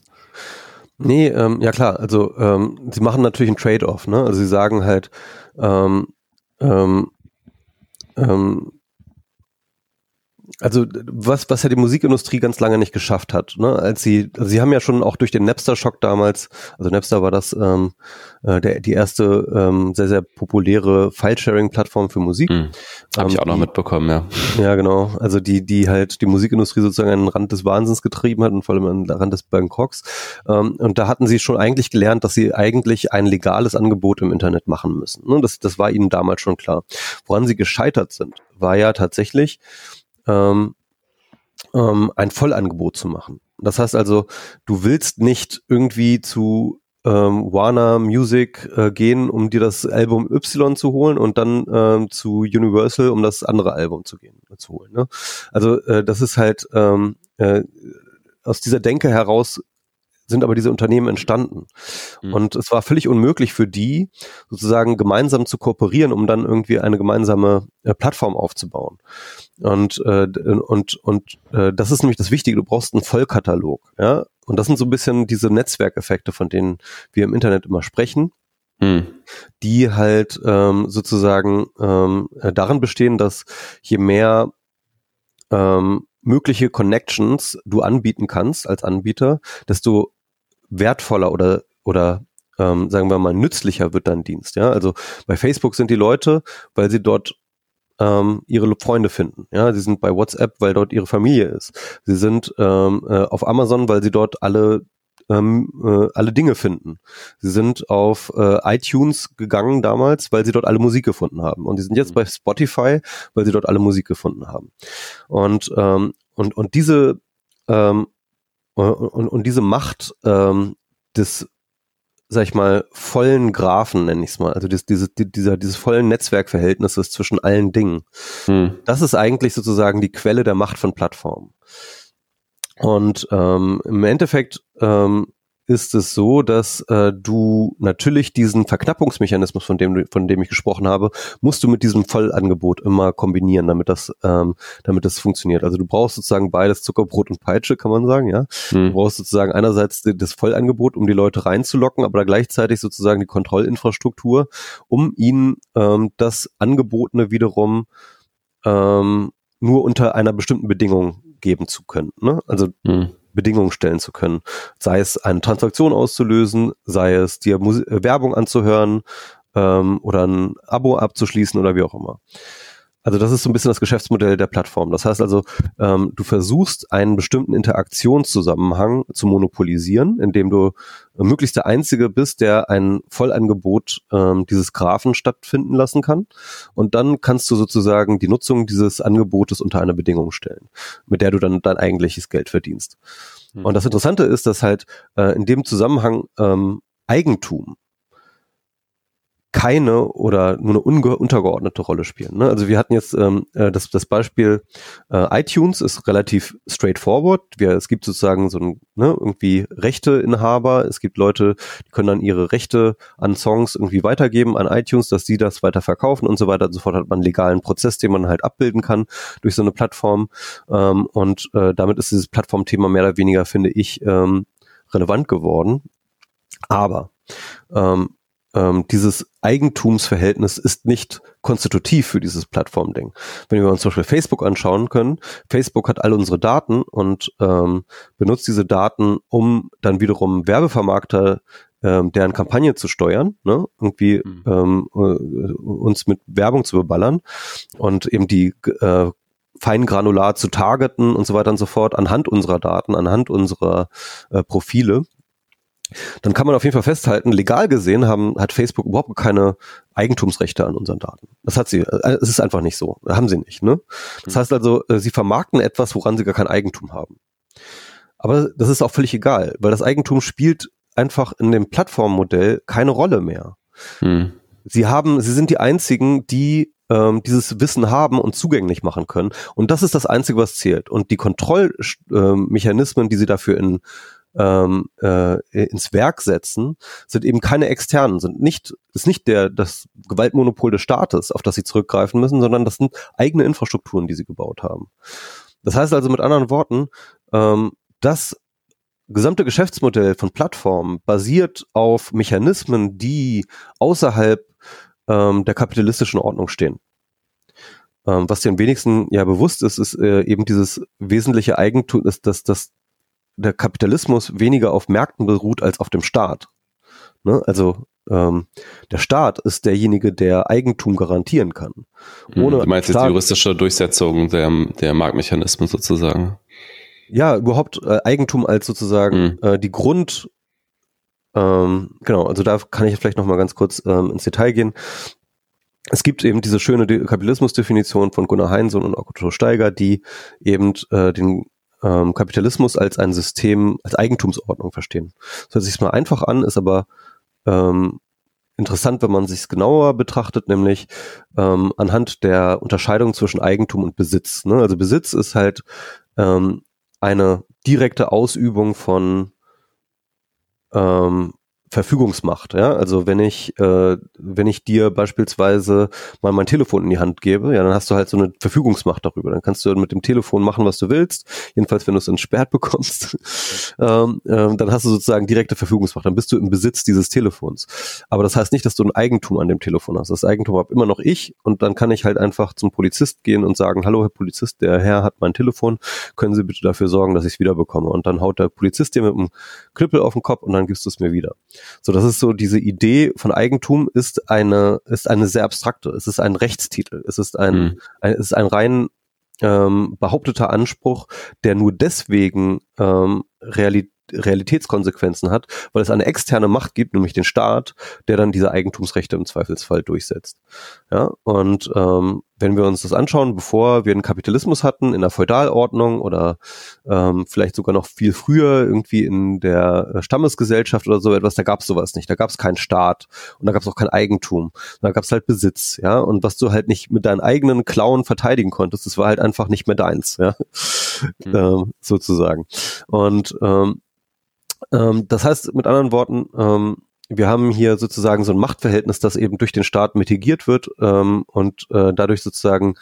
Nee, ähm, ja klar, also ähm, sie machen natürlich einen Trade-off, ne? Also sie sagen halt, ähm, ähm, ähm, also was, was ja die Musikindustrie ganz lange nicht geschafft hat, ne? Als sie, also sie haben ja schon auch durch den Napster-Schock damals, also Napster war das ähm, äh, der, die erste ähm, sehr, sehr populäre File-Sharing-Plattform für Musik. Mhm. Habe ich ähm, auch noch mitbekommen, ja. Ja, genau. Also die, die halt die Musikindustrie sozusagen an den Rand des Wahnsinns getrieben hat und vor allem an den Rand des Bangkoks. Ähm, und da hatten sie schon eigentlich gelernt, dass sie eigentlich ein legales Angebot im Internet machen müssen. Ne? Das, das war ihnen damals schon klar. Woran sie gescheitert sind, war ja tatsächlich, ähm, ähm, ein Vollangebot zu machen. Das heißt also, du willst nicht irgendwie zu ähm, Warner Music äh, gehen, um dir das Album Y zu holen und dann ähm, zu Universal, um das andere Album zu gehen äh, zu holen. Ne? Also äh, das ist halt ähm, äh, aus dieser Denke heraus sind aber diese Unternehmen entstanden. Mhm. Und es war völlig unmöglich für die, sozusagen gemeinsam zu kooperieren, um dann irgendwie eine gemeinsame äh, Plattform aufzubauen. Und, äh, und, und äh, das ist nämlich das Wichtige, du brauchst einen Vollkatalog. Ja? Und das sind so ein bisschen diese Netzwerkeffekte, von denen wir im Internet immer sprechen. Mhm. die halt ähm, sozusagen ähm, äh, darin bestehen, dass je mehr ähm, mögliche Connections du anbieten kannst als Anbieter, desto wertvoller oder, oder ähm, sagen wir mal, nützlicher wird dein Dienst. Ja? Also bei Facebook sind die Leute, weil sie dort ähm, ihre Freunde finden. Ja, sie sind bei WhatsApp, weil dort ihre Familie ist. Sie sind ähm, äh, auf Amazon, weil sie dort alle ähm, äh, alle Dinge finden. Sie sind auf äh, iTunes gegangen damals, weil sie dort alle Musik gefunden haben. Und sie sind jetzt mhm. bei Spotify, weil sie dort alle Musik gefunden haben. Und ähm, und und diese ähm, und, und diese Macht ähm, des sag ich mal, vollen Graphen, nenne ich es mal, also dieses, dieses, dieser, dieses vollen Netzwerkverhältnisses zwischen allen Dingen. Hm. Das ist eigentlich sozusagen die Quelle der Macht von Plattformen. Und ähm, im Endeffekt ähm, ist es so, dass äh, du natürlich diesen Verknappungsmechanismus, von dem, von dem ich gesprochen habe, musst du mit diesem Vollangebot immer kombinieren, damit das, ähm, damit das funktioniert. Also du brauchst sozusagen beides Zuckerbrot und Peitsche, kann man sagen, ja. Mhm. Du brauchst sozusagen einerseits das Vollangebot, um die Leute reinzulocken, aber gleichzeitig sozusagen die Kontrollinfrastruktur, um ihnen ähm, das Angebotene wiederum ähm, nur unter einer bestimmten Bedingung geben zu können. Ne? Also mhm. Bedingungen stellen zu können. Sei es eine Transaktion auszulösen, sei es dir Werbung anzuhören ähm, oder ein Abo abzuschließen oder wie auch immer. Also das ist so ein bisschen das Geschäftsmodell der Plattform. Das heißt also, ähm, du versuchst einen bestimmten Interaktionszusammenhang zu monopolisieren, indem du möglichst der Einzige bist, der ein Vollangebot ähm, dieses Graphen stattfinden lassen kann. Und dann kannst du sozusagen die Nutzung dieses Angebotes unter eine Bedingung stellen, mit der du dann dein eigentliches Geld verdienst. Mhm. Und das Interessante ist, dass halt äh, in dem Zusammenhang ähm, Eigentum keine oder nur eine untergeordnete Rolle spielen. Ne? Also wir hatten jetzt ähm, äh, das, das Beispiel äh, iTunes ist relativ straightforward. Wir, es gibt sozusagen so ein, ne, irgendwie Rechteinhaber. Es gibt Leute, die können dann ihre Rechte an Songs irgendwie weitergeben an iTunes, dass sie das weiter verkaufen und so weiter. Und sofort hat man einen legalen Prozess, den man halt abbilden kann durch so eine Plattform. Ähm, und äh, damit ist dieses Plattformthema mehr oder weniger, finde ich, ähm, relevant geworden. Aber ähm, ähm, dieses Eigentumsverhältnis ist nicht konstitutiv für dieses Plattformding. Wenn wir uns zum Beispiel Facebook anschauen können, Facebook hat all unsere Daten und ähm, benutzt diese Daten, um dann wiederum Werbevermarkter ähm, deren Kampagne zu steuern, ne? irgendwie mhm. ähm, äh, uns mit Werbung zu beballern und eben die äh, feingranular zu targeten und so weiter und so fort anhand unserer Daten, anhand unserer äh, Profile dann kann man auf jeden Fall festhalten, legal gesehen haben, hat Facebook überhaupt keine Eigentumsrechte an unseren Daten. Das hat sie, äh, es ist einfach nicht so. Haben sie nicht, ne? Das mhm. heißt also, äh, sie vermarkten etwas, woran sie gar kein Eigentum haben. Aber das ist auch völlig egal, weil das Eigentum spielt einfach in dem Plattformmodell keine Rolle mehr. Hm. Sie haben, sie sind die einzigen, die ähm, dieses Wissen haben und zugänglich machen können. Und das ist das Einzige, was zählt. Und die Kontrollmechanismen, die sie dafür in ähm, äh, ins Werk setzen, sind eben keine externen, sind nicht, ist nicht der, das Gewaltmonopol des Staates, auf das sie zurückgreifen müssen, sondern das sind eigene Infrastrukturen, die sie gebaut haben. Das heißt also mit anderen Worten, ähm, das gesamte Geschäftsmodell von Plattformen basiert auf Mechanismen, die außerhalb ähm, der kapitalistischen Ordnung stehen. Ähm, was den wenigsten ja bewusst ist, ist äh, eben dieses wesentliche Eigentum, ist, dass das der Kapitalismus weniger auf Märkten beruht als auf dem Staat. Ne? Also ähm, der Staat ist derjenige, der Eigentum garantieren kann. Hm, Ohne du meinst Staat, jetzt die juristische Durchsetzung der, der Marktmechanismen sozusagen? Ja, überhaupt äh, Eigentum als sozusagen mhm. äh, die Grund, ähm, genau, also da kann ich vielleicht nochmal ganz kurz ähm, ins Detail gehen. Es gibt eben diese schöne Kapitalismusdefinition von Gunnar Heinsohn und Otto Steiger, die eben äh, den ähm, Kapitalismus als ein System, als Eigentumsordnung verstehen. Das hört sich mal einfach an, ist aber ähm, interessant, wenn man sich es genauer betrachtet, nämlich ähm, anhand der Unterscheidung zwischen Eigentum und Besitz. Ne? Also Besitz ist halt ähm, eine direkte Ausübung von ähm, Verfügungsmacht. Ja? Also wenn ich, äh, wenn ich dir beispielsweise mal mein Telefon in die Hand gebe, ja, dann hast du halt so eine Verfügungsmacht darüber. Dann kannst du mit dem Telefon machen, was du willst. Jedenfalls, wenn du es entsperrt bekommst, ähm, ähm, dann hast du sozusagen direkte Verfügungsmacht. Dann bist du im Besitz dieses Telefons. Aber das heißt nicht, dass du ein Eigentum an dem Telefon hast. Das Eigentum habe immer noch ich und dann kann ich halt einfach zum Polizist gehen und sagen, hallo Herr Polizist, der Herr hat mein Telefon, können Sie bitte dafür sorgen, dass ich es wieder bekomme. Und dann haut der Polizist dir mit einem Knüppel auf den Kopf und dann gibst du es mir wieder. So, das ist so diese Idee von Eigentum ist eine ist eine sehr abstrakte. Es ist ein Rechtstitel. Es ist ein, mhm. ein es ist ein rein ähm, behaupteter Anspruch, der nur deswegen ähm, Realität Realitätskonsequenzen hat, weil es eine externe Macht gibt, nämlich den Staat, der dann diese Eigentumsrechte im Zweifelsfall durchsetzt. Ja, und ähm, wenn wir uns das anschauen, bevor wir einen Kapitalismus hatten, in der Feudalordnung oder ähm, vielleicht sogar noch viel früher irgendwie in der Stammesgesellschaft oder so etwas, da gab es sowas nicht. Da gab es keinen Staat und da gab es auch kein Eigentum. Da gab es halt Besitz, ja. Und was du halt nicht mit deinen eigenen Klauen verteidigen konntest, das war halt einfach nicht mehr deins, ja, mhm. ähm, sozusagen. Und ähm, Ähm, das heißt, mit anderen Worten, ähm, wir haben hier sozusagen so ein Machtverhältnis, das eben durch den Staat mitigiert wird ähm, und äh, dadurch sozusagen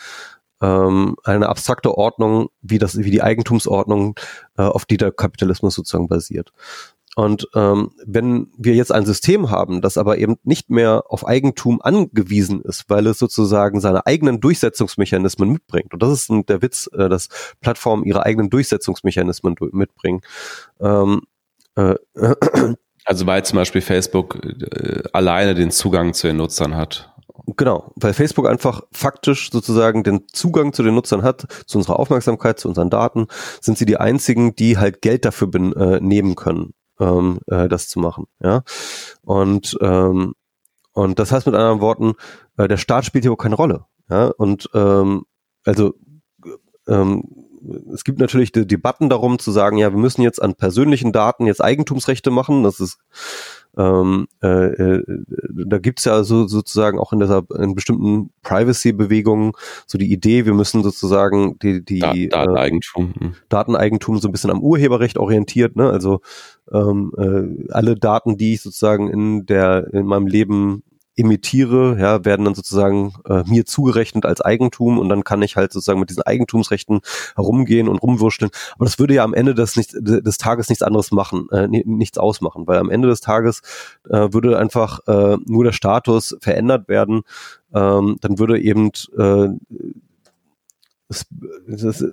ähm, eine abstrakte Ordnung, wie das, wie die Eigentumsordnung, äh, auf die der Kapitalismus sozusagen basiert. Und ähm, wenn wir jetzt ein System haben, das aber eben nicht mehr auf Eigentum angewiesen ist, weil es sozusagen seine eigenen Durchsetzungsmechanismen mitbringt, und das ist der Witz, äh, dass Plattformen ihre eigenen Durchsetzungsmechanismen mitbringen. Ähm, äh, also weil zum Beispiel Facebook äh, alleine den Zugang zu den Nutzern hat. Genau, weil Facebook einfach faktisch sozusagen den Zugang zu den Nutzern hat, zu unserer Aufmerksamkeit, zu unseren Daten, sind sie die einzigen, die halt Geld dafür bin, äh, nehmen können, ähm, äh, das zu machen. Ja, und ähm, und das heißt mit anderen Worten, äh, der Staat spielt hier auch keine Rolle. Ja, und ähm, also ähm, es gibt natürlich die Debatten darum zu sagen, ja, wir müssen jetzt an persönlichen Daten jetzt Eigentumsrechte machen. Das ist ähm, äh, äh, da gibt's ja so sozusagen auch in dieser in bestimmten Privacy-Bewegungen so die Idee, wir müssen sozusagen die, die da Dateneigentum. Äh, Dateneigentum so ein bisschen am Urheberrecht orientiert, ne? Also ähm, äh, alle Daten, die ich sozusagen in der in meinem Leben imitiere, ja, werden dann sozusagen äh, mir zugerechnet als Eigentum und dann kann ich halt sozusagen mit diesen Eigentumsrechten herumgehen und rumwurschteln. Aber das würde ja am Ende des, nicht, des Tages nichts anderes machen, äh, nichts ausmachen, weil am Ende des Tages äh, würde einfach äh, nur der Status verändert werden. Ähm, dann würde eben äh, das, das,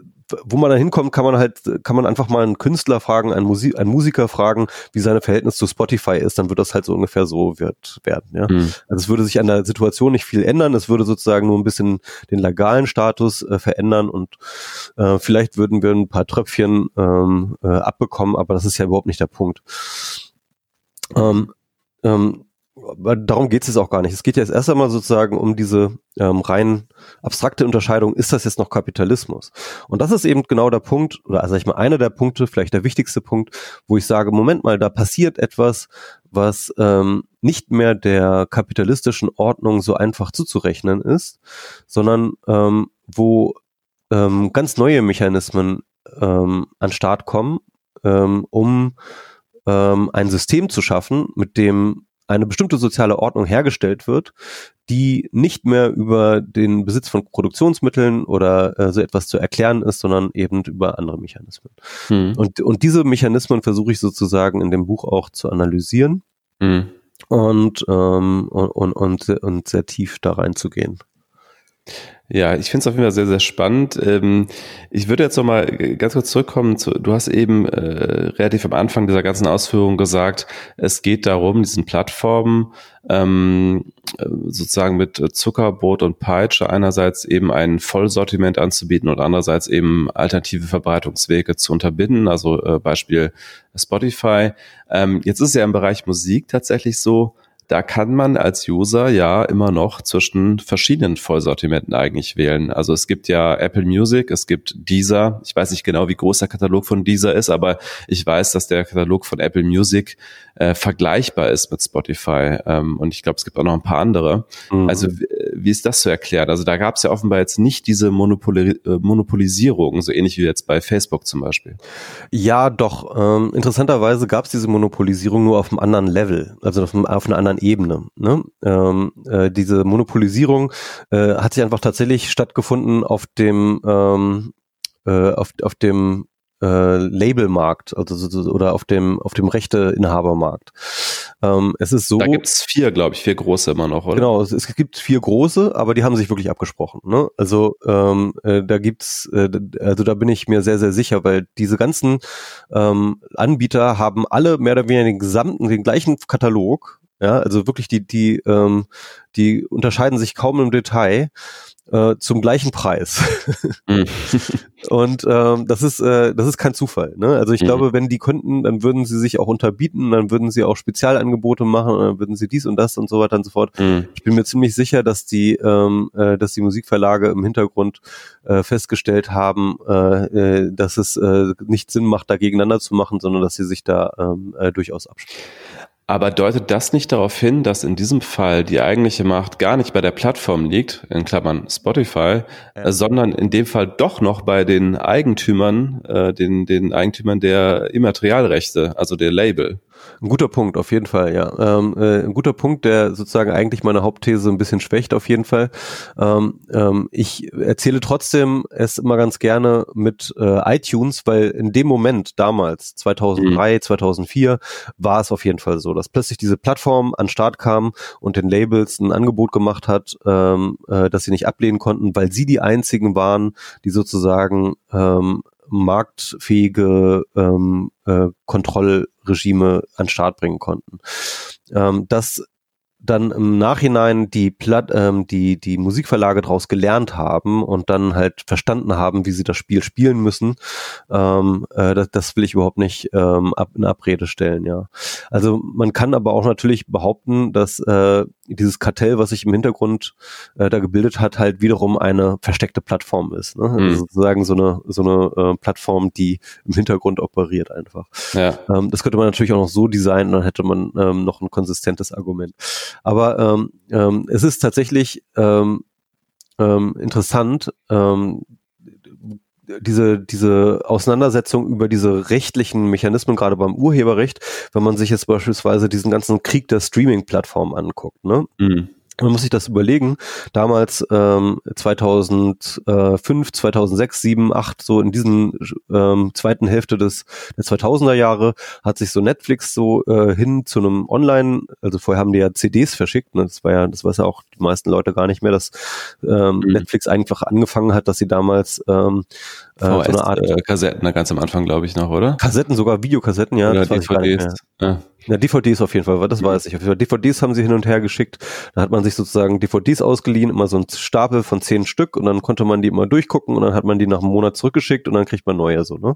wo man da hinkommt, kann man halt, kann man einfach mal einen Künstler fragen, einen, Musik, einen Musiker fragen, wie seine Verhältnis zu Spotify ist, dann wird das halt so ungefähr so wird, werden. Ja? Mhm. Also es würde sich an der Situation nicht viel ändern, es würde sozusagen nur ein bisschen den legalen Status äh, verändern und äh, vielleicht würden wir ein paar Tröpfchen ähm, äh, abbekommen, aber das ist ja überhaupt nicht der Punkt. Ähm, ähm, darum geht es jetzt auch gar nicht. Es geht jetzt erst einmal sozusagen um diese ähm, rein abstrakte Unterscheidung, ist das jetzt noch Kapitalismus? Und das ist eben genau der Punkt, oder also ich mal einer der Punkte, vielleicht der wichtigste Punkt, wo ich sage, Moment mal, da passiert etwas, was ähm, nicht mehr der kapitalistischen Ordnung so einfach zuzurechnen ist, sondern ähm, wo ähm, ganz neue Mechanismen ähm, an Start kommen, ähm, um ähm, ein System zu schaffen, mit dem eine bestimmte soziale Ordnung hergestellt wird, die nicht mehr über den Besitz von Produktionsmitteln oder äh, so etwas zu erklären ist, sondern eben über andere Mechanismen. Hm. Und, und diese Mechanismen versuche ich sozusagen in dem Buch auch zu analysieren hm. und, ähm, und, und, und, und sehr tief da reinzugehen. Ja, ich finde es auf jeden Fall sehr, sehr spannend. Ähm, ich würde jetzt noch mal ganz kurz zurückkommen. Zu, du hast eben äh, relativ am Anfang dieser ganzen Ausführung gesagt, es geht darum, diesen Plattformen ähm, sozusagen mit Zuckerbrot und Peitsche einerseits eben ein Vollsortiment anzubieten und andererseits eben alternative Verbreitungswege zu unterbinden, also äh, Beispiel Spotify. Ähm, jetzt ist ja im Bereich Musik tatsächlich so, da kann man als User ja immer noch zwischen verschiedenen Vollsortimenten eigentlich wählen. Also es gibt ja Apple Music, es gibt Deezer. Ich weiß nicht genau, wie groß der Katalog von Deezer ist, aber ich weiß, dass der Katalog von Apple Music äh, vergleichbar ist mit Spotify. Ähm, und ich glaube, es gibt auch noch ein paar andere. Mhm. Also wie ist das zu erklären? Also da gab es ja offenbar jetzt nicht diese Monopoli äh, Monopolisierung, so ähnlich wie jetzt bei Facebook zum Beispiel. Ja, doch. Ähm, interessanterweise gab es diese Monopolisierung nur auf einem anderen Level, also auf, einem, auf einer anderen Ebene. Ne? Ähm, äh, diese Monopolisierung äh, hat sich einfach tatsächlich stattgefunden auf dem ähm, äh, auf, auf dem äh, Labelmarkt also oder auf dem auf dem Rechteinhabermarkt. Ähm, es ist so. Da gibt's vier, glaube ich, vier große immer noch, oder? Genau, es, es, gibt vier große, aber die haben sich wirklich abgesprochen. Ne? Also ähm, äh, da gibt's, äh, also da bin ich mir sehr sehr sicher, weil diese ganzen ähm, Anbieter haben alle mehr oder weniger den gesamten, den gleichen Katalog. Ja, also wirklich die die ähm, die unterscheiden sich kaum im Detail äh, zum gleichen Preis. Mhm. Und ähm, das ist äh, das ist kein Zufall. Ne? Also ich mhm. glaube, wenn die könnten, dann würden sie sich auch unterbieten, dann würden sie auch Spezialangebote machen, dann würden sie dies und das und so weiter und so fort. Mhm. Ich bin mir ziemlich sicher, dass die ähm, äh, dass die Musikverlage im Hintergrund äh, festgestellt haben, äh, äh, dass es äh, nicht Sinn macht, da gegeneinander zu machen, sondern dass sie sich da ähm, äh, durchaus absprechen. Aber deutet das nicht darauf hin, dass in diesem Fall die eigentliche Macht gar nicht bei der Plattform liegt, in Klammern Spotify, ja. äh, sondern in dem Fall doch noch bei den Eigentümern, äh, den, den Eigentümern der Immaterialrechte, also der Label? Ein guter Punkt, auf jeden Fall, ja. Ähm, äh, ein guter Punkt, der sozusagen eigentlich meine Hauptthese ein bisschen schwächt, auf jeden Fall. Ähm, ähm, ich erzähle trotzdem es immer ganz gerne mit äh, iTunes, weil in dem Moment damals, 2003, mhm. 2004, war es auf jeden Fall so, dass plötzlich diese Plattform an Start kam und den Labels ein Angebot gemacht hat, ähm, äh, dass sie nicht ablehnen konnten, weil sie die einzigen waren, die sozusagen ähm, marktfähige ähm, äh, Kontrollregime an Start bringen konnten. Ähm, das dann im Nachhinein die Platt, ähm, die die Musikverlage daraus gelernt haben und dann halt verstanden haben, wie sie das Spiel spielen müssen, ähm, äh, das, das will ich überhaupt nicht ähm, ab, in Abrede stellen, ja. Also man kann aber auch natürlich behaupten, dass äh, dieses Kartell, was sich im Hintergrund äh, da gebildet hat, halt wiederum eine versteckte Plattform ist. Ne? Also mhm. sozusagen so eine so eine äh, Plattform, die im Hintergrund operiert einfach. Ja. Ähm, das könnte man natürlich auch noch so designen, dann hätte man ähm, noch ein konsistentes Argument. Aber ähm, ähm, es ist tatsächlich ähm, ähm, interessant, ähm, diese, diese Auseinandersetzung über diese rechtlichen Mechanismen, gerade beim Urheberrecht, wenn man sich jetzt beispielsweise diesen ganzen Krieg der Streaming-Plattformen anguckt, ne? Mhm. Man muss sich das überlegen. Damals ähm, 2005, 2006, 7, 8, so in diesen ähm, zweiten Hälfte des der 2000er Jahre hat sich so Netflix so äh, hin zu einem Online, also vorher haben die ja CDs verschickt. Ne? Das war ja, das weiß ja auch die meisten Leute gar nicht mehr, dass ähm, mhm. Netflix einfach angefangen hat, dass sie damals ähm, äh, VS, so eine Art äh, Kassetten, ganz am Anfang glaube ich noch, oder? Kassetten, sogar Videokassetten, ja. Oder DVDs. Ja. Ja, DVDs auf jeden Fall, das weiß ich. Auf jeden Fall. DVDs haben sie hin und her geschickt. Da hat man sich sozusagen DVDs ausgeliehen, immer so ein Stapel von zehn Stück und dann konnte man die immer durchgucken und dann hat man die nach einem Monat zurückgeschickt und dann kriegt man neue so, ne?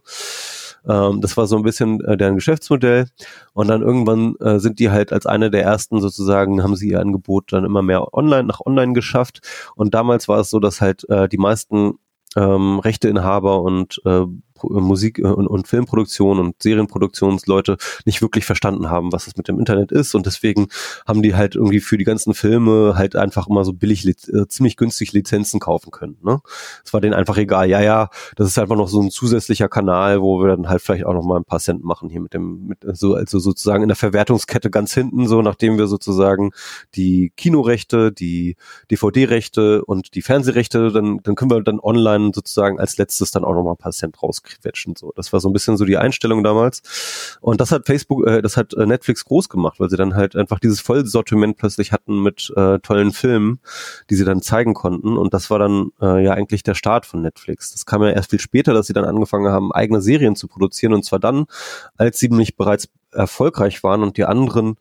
Ähm, das war so ein bisschen äh, deren Geschäftsmodell. Und dann irgendwann äh, sind die halt als eine der ersten sozusagen, haben sie ihr Angebot dann immer mehr online, nach online geschafft. Und damals war es so, dass halt äh, die meisten ähm, Rechteinhaber und äh, Musik- äh, und, und Filmproduktion und Serienproduktionsleute nicht wirklich verstanden haben, was es mit dem Internet ist und deswegen haben die halt irgendwie für die ganzen Filme halt einfach immer so billig, äh, ziemlich günstig Lizenzen kaufen können. Ne? Es war denen einfach egal. Ja, ja, das ist einfach noch so ein zusätzlicher Kanal, wo wir dann halt vielleicht auch noch mal ein paar Cent machen hier mit dem, mit so also sozusagen in der Verwertungskette ganz hinten, so nachdem wir sozusagen die Kinorechte, die DVD-Rechte und die Fernsehrechte, dann dann können wir dann online sozusagen als letztes dann auch noch mal ein paar Cent rauskriegen quetschen. So, das war so ein bisschen so die Einstellung damals. Und das hat Facebook, äh, das hat äh, Netflix groß gemacht, weil sie dann halt einfach dieses Vollsortiment plötzlich hatten mit äh, tollen Filmen, die sie dann zeigen konnten. Und das war dann äh, ja eigentlich der Start von Netflix. Das kam ja erst viel später, dass sie dann angefangen haben, eigene Serien zu produzieren. Und zwar dann, als sie nämlich bereits erfolgreich waren und die anderen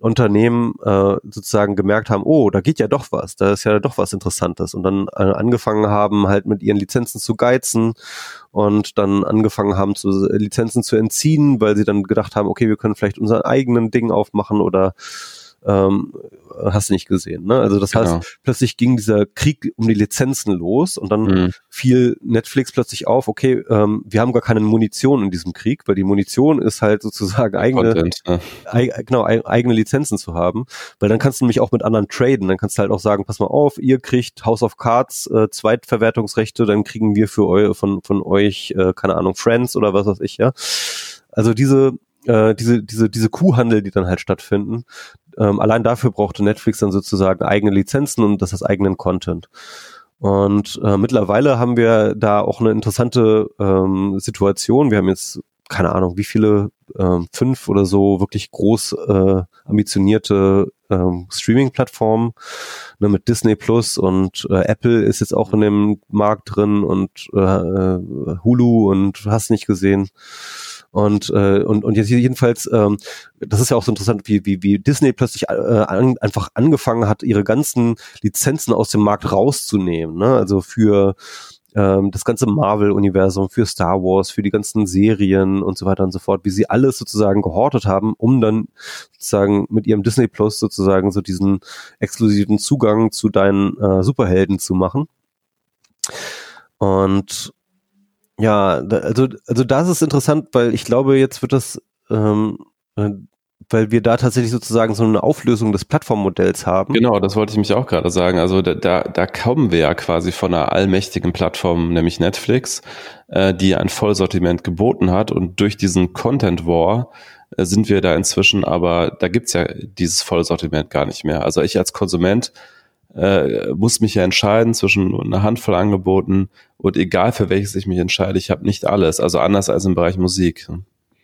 Unternehmen äh, sozusagen gemerkt haben, oh, da geht ja doch was, da ist ja doch was Interessantes. Und dann äh, angefangen haben, halt mit ihren Lizenzen zu geizen und dann angefangen haben, zu, Lizenzen zu entziehen, weil sie dann gedacht haben, okay, wir können vielleicht unseren eigenen Ding aufmachen oder ähm, hast du nicht gesehen. Ne? Also das genau. heißt, plötzlich ging dieser Krieg um die Lizenzen los und dann mhm. fiel Netflix plötzlich auf, okay, ähm, wir haben gar keine Munition in diesem Krieg, weil die Munition ist halt sozusagen eigene, Content, ja. eig, genau, eigene Lizenzen zu haben, weil dann kannst du nämlich auch mit anderen traden, dann kannst du halt auch sagen, pass mal auf, ihr kriegt House of Cards äh, Zweitverwertungsrechte, dann kriegen wir für eu von, von euch, äh, keine Ahnung, Friends oder was weiß ich, ja. Also diese äh, diese, diese, diese Kuhhandel, die dann halt stattfinden, ähm, allein dafür brauchte Netflix dann sozusagen eigene Lizenzen und das als eigenen Content. Und äh, mittlerweile haben wir da auch eine interessante ähm, Situation. Wir haben jetzt keine Ahnung, wie viele, ähm, fünf oder so wirklich groß äh, ambitionierte ähm, Streaming-Plattformen ne, mit Disney Plus und äh, Apple ist jetzt auch in dem Markt drin und äh, äh Hulu und hast nicht gesehen. Und, äh, und, und jetzt jedenfalls, ähm, das ist ja auch so interessant, wie, wie, wie Disney plötzlich äh, an, einfach angefangen hat, ihre ganzen Lizenzen aus dem Markt rauszunehmen. Ne? Also für ähm, das ganze Marvel-Universum, für Star Wars, für die ganzen Serien und so weiter und so fort, wie sie alles sozusagen gehortet haben, um dann sozusagen mit ihrem Disney Plus sozusagen so diesen exklusiven Zugang zu deinen äh, Superhelden zu machen. Und ja, also, also das ist interessant, weil ich glaube, jetzt wird das ähm, äh, weil wir da tatsächlich sozusagen so eine Auflösung des Plattformmodells haben. Genau, das wollte ich mich auch gerade sagen. Also da, da, da kommen wir ja quasi von einer allmächtigen Plattform, nämlich Netflix, äh, die ein Vollsortiment geboten hat und durch diesen Content War äh, sind wir da inzwischen, aber da gibt's ja dieses Vollsortiment gar nicht mehr. Also ich als Konsument äh, muss mich ja entscheiden zwischen einer Handvoll Angeboten und egal für welches ich mich entscheide, ich habe nicht alles. Also anders als im Bereich Musik.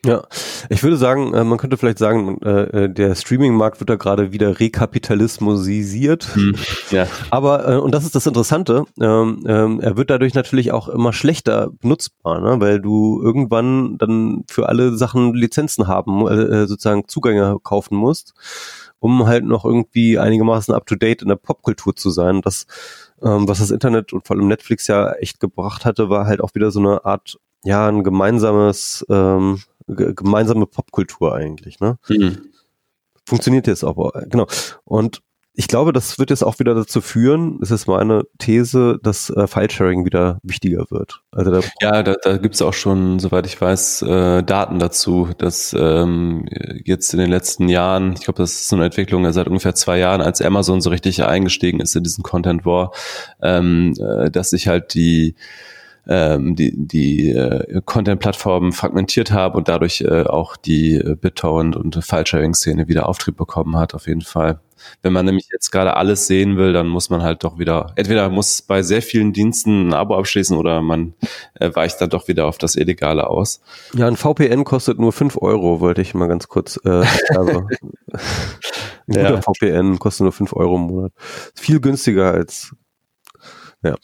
Ja, ich würde sagen, äh, man könnte vielleicht sagen, äh, der Streaming-Markt wird da gerade wieder rekapitalismusisiert. Hm, ja. Aber, und das ist das Interessante, ähm, ähm, er wird dadurch natürlich auch immer schlechter benutzbar, ne? weil du irgendwann dann für alle Sachen Lizenzen haben, sozusagen Zugänge kaufen musst um halt noch irgendwie einigermaßen up-to-date in der Popkultur zu sein. Das, ähm, was das Internet und vor allem Netflix ja echt gebracht hatte, war halt auch wieder so eine Art, ja, ein gemeinsames, ähm, gemeinsame Popkultur eigentlich, ne? Mhm. Funktioniert jetzt auch, genau. Und ich glaube, das wird jetzt auch wieder dazu führen, das ist meine These, dass äh, File-Sharing wieder wichtiger wird. Also da ja, da, da gibt es auch schon, soweit ich weiß, äh, Daten dazu, dass ähm, jetzt in den letzten Jahren, ich glaube, das ist so eine Entwicklung seit ungefähr zwei Jahren, als Amazon so richtig eingestiegen ist in diesen Content War, ähm, äh, dass sich halt die ähm, die, die äh, Content-Plattformen fragmentiert haben und dadurch äh, auch die äh, BitTorrent und File-Sharing-Szene wieder Auftrieb bekommen hat, auf jeden Fall. Wenn man nämlich jetzt gerade alles sehen will, dann muss man halt doch wieder, entweder muss bei sehr vielen Diensten ein Abo abschließen oder man äh, weicht dann doch wieder auf das Illegale aus. Ja, ein VPN kostet nur fünf Euro, wollte ich mal ganz kurz. Äh, also, ein guter ja. VPN kostet nur fünf Euro im Monat. viel günstiger als ja.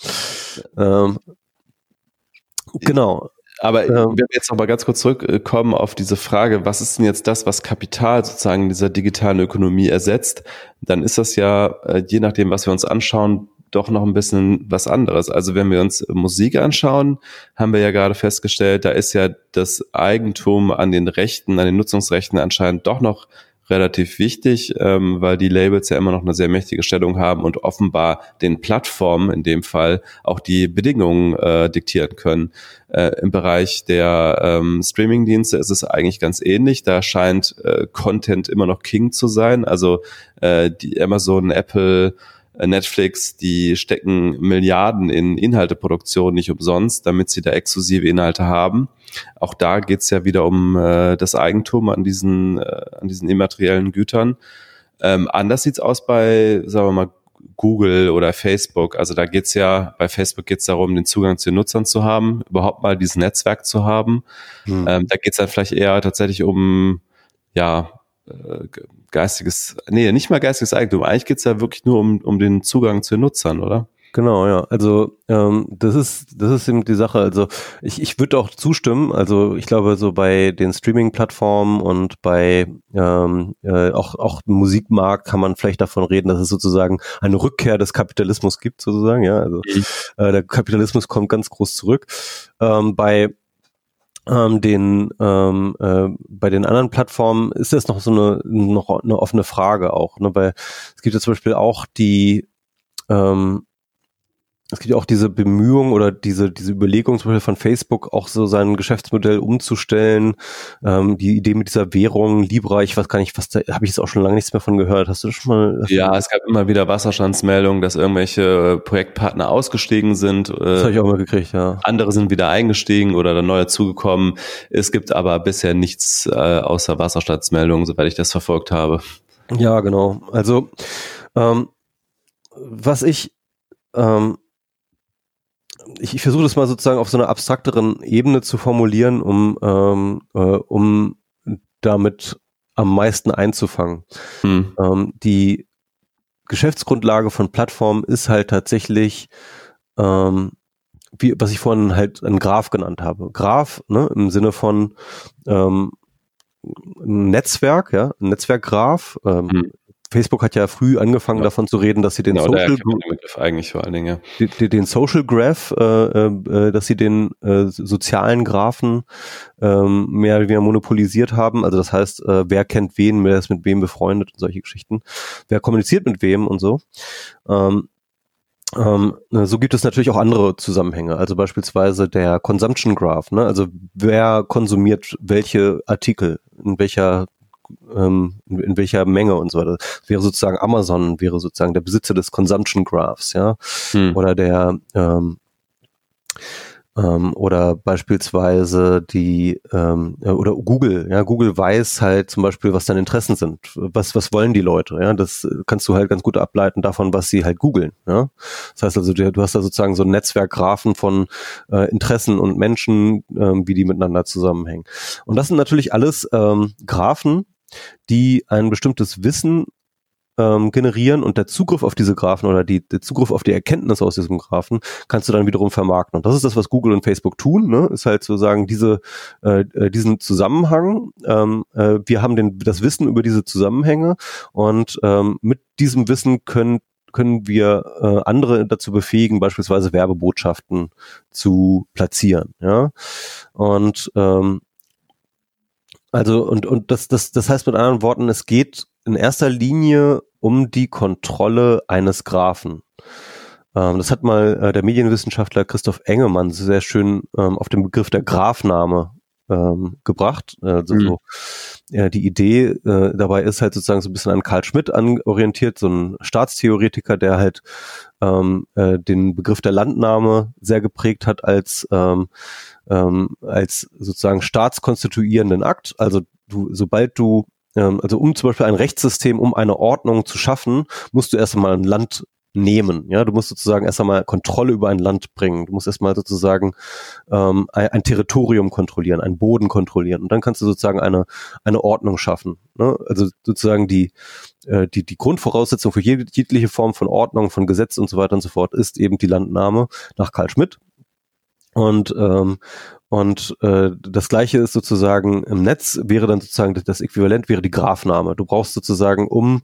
Ähm, genau. Aber ja. wenn wir jetzt noch mal ganz kurz zurückkommen auf diese Frage, was ist denn jetzt das, was Kapital sozusagen in dieser digitalen Ökonomie ersetzt, dann ist das ja, äh, je nachdem, was wir uns anschauen, doch noch ein bisschen was anderes. Also wenn wir uns Musik anschauen, haben wir ja gerade festgestellt, da ist ja das Eigentum an den Rechten, an den Nutzungsrechten anscheinend doch noch relativ wichtig, ähm, weil die Labels ja immer noch eine sehr mächtige Stellung haben und offenbar den Plattformen in dem Fall auch die Bedingungen äh, diktieren können. Äh, Im Bereich der ähm, Streaming-Dienste ist es eigentlich ganz ähnlich. Da scheint äh, Content immer noch King zu sein. Also äh, die Amazon, Apple, Netflix, die stecken Milliarden in Inhalteproduktion nicht umsonst, damit sie da exklusive Inhalte haben. Auch da geht's ja wieder um äh, das Eigentum an diesen, äh, an diesen immateriellen Gütern. Ähm, anders sieht's aus bei, sagen wir mal, Google oder Facebook. Also da geht's ja, bei Facebook geht's darum, den Zugang zu den Nutzern zu haben, überhaupt mal dieses Netzwerk zu haben. Hm. Ähm, da geht's dann vielleicht eher tatsächlich um, ja, äh, geistiges, nee, nicht mal geistiges Eigentum. Eigentlich geht's ja wirklich nur um, um den Zugang zu den Nutzern, oder? Genau, ja. Also ähm, das ist das ist eben die Sache. Also ich, ich würde auch zustimmen. Also ich glaube so bei den Streaming-Plattformen und bei ähm, äh, auch auch Musikmarkt kann man vielleicht davon reden, dass es sozusagen eine Rückkehr des Kapitalismus gibt sozusagen. Ja, also mhm. äh, der Kapitalismus kommt ganz groß zurück. Ähm, bei ähm, den ähm, äh, bei den anderen Plattformen ist das noch so eine noch eine offene Frage auch, ne? Weil es gibt ja zum Beispiel auch die ähm, es gibt ja auch diese Bemühung oder diese, diese Überlegung zum Beispiel von Facebook, auch so sein Geschäftsmodell umzustellen. Ähm, die Idee mit dieser Währung, Libra, ich weiß gar nicht, was da habe ich jetzt auch schon lange nichts mehr von gehört. Hast du das schon mal? Ja, es gab immer wieder Wasserstandsmeldungen, dass irgendwelche Projektpartner ausgestiegen sind. Das habe ich auch mal gekriegt, ja. Andere sind wieder eingestiegen oder dann neu zugekommen. Es gibt aber bisher nichts äh, außer Wasserstandsmeldungen, soweit ich das verfolgt habe. Ja, genau. Also ähm, was ich ähm, ich, ich versuche das mal sozusagen auf so einer abstrakteren Ebene zu formulieren, um, ähm, äh, um damit am meisten einzufangen. Hm. Ähm, die Geschäftsgrundlage von Plattformen ist halt tatsächlich, ähm, wie, was ich vorhin halt ein Graph genannt habe. Graph, ne, im Sinne von ähm, ein Netzwerk, ja, ein Netzwerkgraph, ähm, hm. Facebook hat ja früh angefangen ja. davon zu reden, dass sie den genau, Social Begriff eigentlich vor allen Dingen. Den, den Social Graph, äh, äh, dass sie den äh, sozialen Graphen ähm, mehr oder weniger monopolisiert haben. Also das heißt, äh, wer kennt wen, wer ist mit wem befreundet und solche Geschichten. Wer kommuniziert mit wem und so. Ähm, ähm, so gibt es natürlich auch andere Zusammenhänge, also beispielsweise der Consumption Graph, ne? also wer konsumiert welche Artikel, in welcher ähm, in, in, welcher Menge und so weiter. Das wäre sozusagen Amazon, wäre sozusagen der Besitzer des Consumption Graphs, ja, hm. oder der ähm, ähm, oder beispielsweise die ähm, oder Google, ja, Google weiß halt zum Beispiel, was deine Interessen sind, was was wollen die Leute, ja, das kannst du halt ganz gut ableiten davon, was sie halt googeln, ja. Das heißt also, du, hast da sozusagen so ein Netzwerk Graphen von äh, Interessen und Menschen, ähm, wie die miteinander zusammenhängen. Und das sind natürlich alles ähm, Graphen, die ein bestimmtes Wissen ähm, generieren und der Zugriff auf diese Graphen oder die, der Zugriff auf die Erkenntnis aus diesem Graphen kannst du dann wiederum vermarkten. Und das ist das, was Google und Facebook tun, ne? ist halt sozusagen diese, äh, äh, diesen Zusammenhang. Ähm, äh, wir haben den, das Wissen über diese Zusammenhänge und ähm, mit diesem Wissen können können wir äh, andere dazu befähigen, beispielsweise Werbebotschaften zu platzieren. Ja? Und ähm, also und und das das das heißt mit anderen Worten, es geht in erster Linie um die Kontrolle eines Graphen. Ähm, das hat mal äh, der Medienwissenschaftler Christoph Engemann sehr schön ähm, auf den Begriff der Graphname ähm, gebracht. Also mhm. so, ja, die Idee äh, dabei ist halt sozusagen so ein bisschen an Karl Schmidt anorientiert, so ein Staatstheoretiker, der halt ähm, äh, den Begriff der Landnahme sehr geprägt hat als ähm, ähm, als sozusagen staatskonstituierenden Akt. Also du, sobald du ähm, also um zum Beispiel ein Rechtssystem, um eine Ordnung zu schaffen, musst du erst einmal ein Land nehmen. Ja, du musst sozusagen erst einmal Kontrolle über ein Land bringen. Du musst erstmal sozusagen ähm, ein, ein, Territorium kontrollieren, einen Boden kontrollieren. Und dann kannst du sozusagen eine, eine Ordnung schaffen. Ne? Also sozusagen die, äh, die, die Grundvoraussetzung für jegliche Form von Ordnung, von Gesetz und so weiter und so fort ist eben die Landnahme nach Karl Schmidt. Und, ähm, und äh, das gleiche ist sozusagen im Netz, wäre dann sozusagen das Äquivalent, wäre die Graphname. Du brauchst sozusagen, um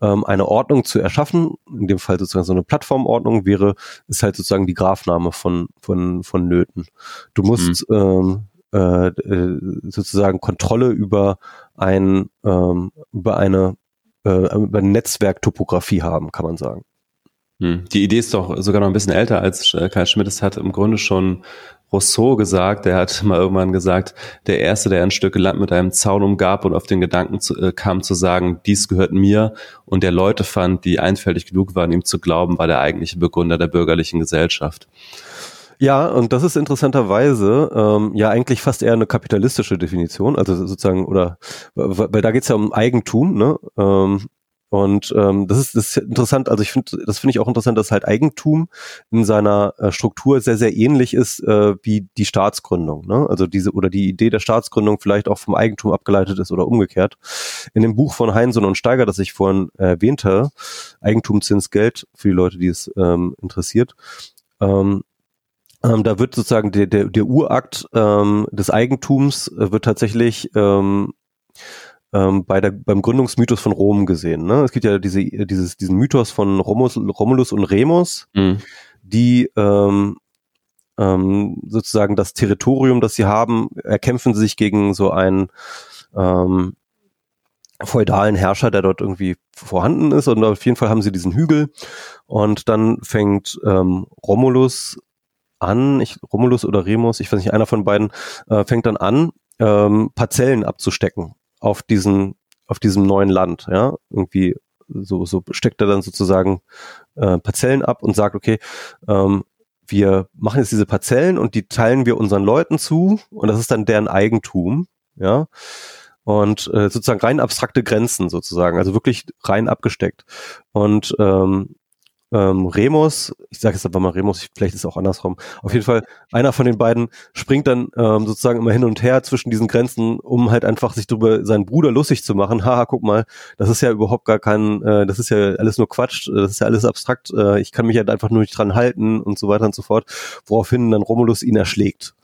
ähm, eine Ordnung zu erschaffen, in dem Fall sozusagen so eine Plattformordnung, wäre, ist halt sozusagen die Graphname von, von, von Nöten. Du musst mhm. ähm, äh, äh sozusagen Kontrolle über ein, ähm, über eine, äh, über eine Netzwerktopographie haben, kann man sagen. Hm. Die Idee ist doch sogar noch ein bisschen älter als äh, Karl Schmidt. Es hat im Grunde schon Rousseau gesagt. Der hat mal irgendwann gesagt, der Erste, der ein Stück Land mit einem Zaun umgab und auf den Gedanken zu, äh, kam zu sagen, dies gehört mir und der Leute fand, die einfältig genug waren, ihm zu glauben, war der eigentliche Begründer der bürgerlichen Gesellschaft. Ja, und das ist interessanterweise ähm, ja eigentlich fast eher eine kapitalistische Definition, also sozusagen, oder weil da geht es ja um Eigentum, ne? Ähm, und ähm, das, ist, das ist interessant, also ich finde, das finde ich auch interessant, dass halt Eigentum in seiner äh, Struktur sehr, sehr ähnlich ist äh, wie die Staatsgründung. Ne? Also diese oder die Idee der Staatsgründung vielleicht auch vom Eigentum abgeleitet ist oder umgekehrt. In dem Buch von Heinsohn und Steiger, das ich vorhin erwähnte, Eigentum, Zins, Geld, für die Leute, die es ähm, interessiert, ähm, ähm, da wird sozusagen der, der, der Urakt ähm, des Eigentums äh, wird tatsächlich ähm, ähm, bei der, beim Gründungsmythos von Rom gesehen. Ne? Es gibt ja diese, dieses, diesen Mythos von Romulus, Romulus und Remus, mhm. die ähm, ähm, sozusagen das Territorium, das sie haben, erkämpfen sich gegen so einen ähm, feudalen Herrscher, der dort irgendwie vorhanden ist. Und auf jeden Fall haben sie diesen Hügel. Und dann fängt ähm, Romulus an, ich, Romulus oder Remus, ich weiß nicht, einer von beiden, äh, fängt dann an, ähm, Parzellen abzustecken auf diesen, auf diesem neuen Land, ja, irgendwie so, so steckt er dann sozusagen äh, Parzellen ab und sagt, okay, ähm, wir machen jetzt diese Parzellen und die teilen wir unseren Leuten zu und das ist dann deren Eigentum, ja. Und äh, sozusagen rein abstrakte Grenzen sozusagen, also wirklich rein abgesteckt. Und ähm, ähm, Remus, ich sage jetzt einfach mal Remus, vielleicht ist es auch andersrum. Auf jeden Fall, einer von den beiden springt dann ähm, sozusagen immer hin und her zwischen diesen Grenzen, um halt einfach sich darüber seinen Bruder lustig zu machen. Haha, guck mal, das ist ja überhaupt gar kein, äh, das ist ja alles nur Quatsch, das ist ja alles abstrakt, äh, ich kann mich halt einfach nur nicht dran halten und so weiter und so fort. Woraufhin dann Romulus ihn erschlägt.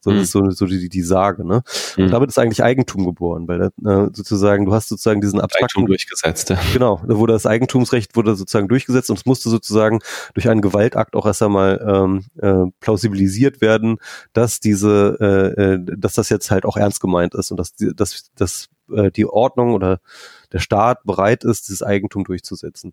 So, das ist mhm. so, so die, die Sage, ne? Und mhm. damit ist eigentlich Eigentum geboren, weil äh, sozusagen, du hast sozusagen diesen abstrakten. Eigentum durchgesetzt, ja. Genau, da wurde das Eigentumsrecht wurde sozusagen durchgesetzt und es musste sozusagen durch einen Gewaltakt auch erst einmal ähm, äh, plausibilisiert werden, dass diese, äh, äh, dass das jetzt halt auch ernst gemeint ist und dass, dass, dass äh, die Ordnung oder der Staat bereit ist, dieses Eigentum durchzusetzen.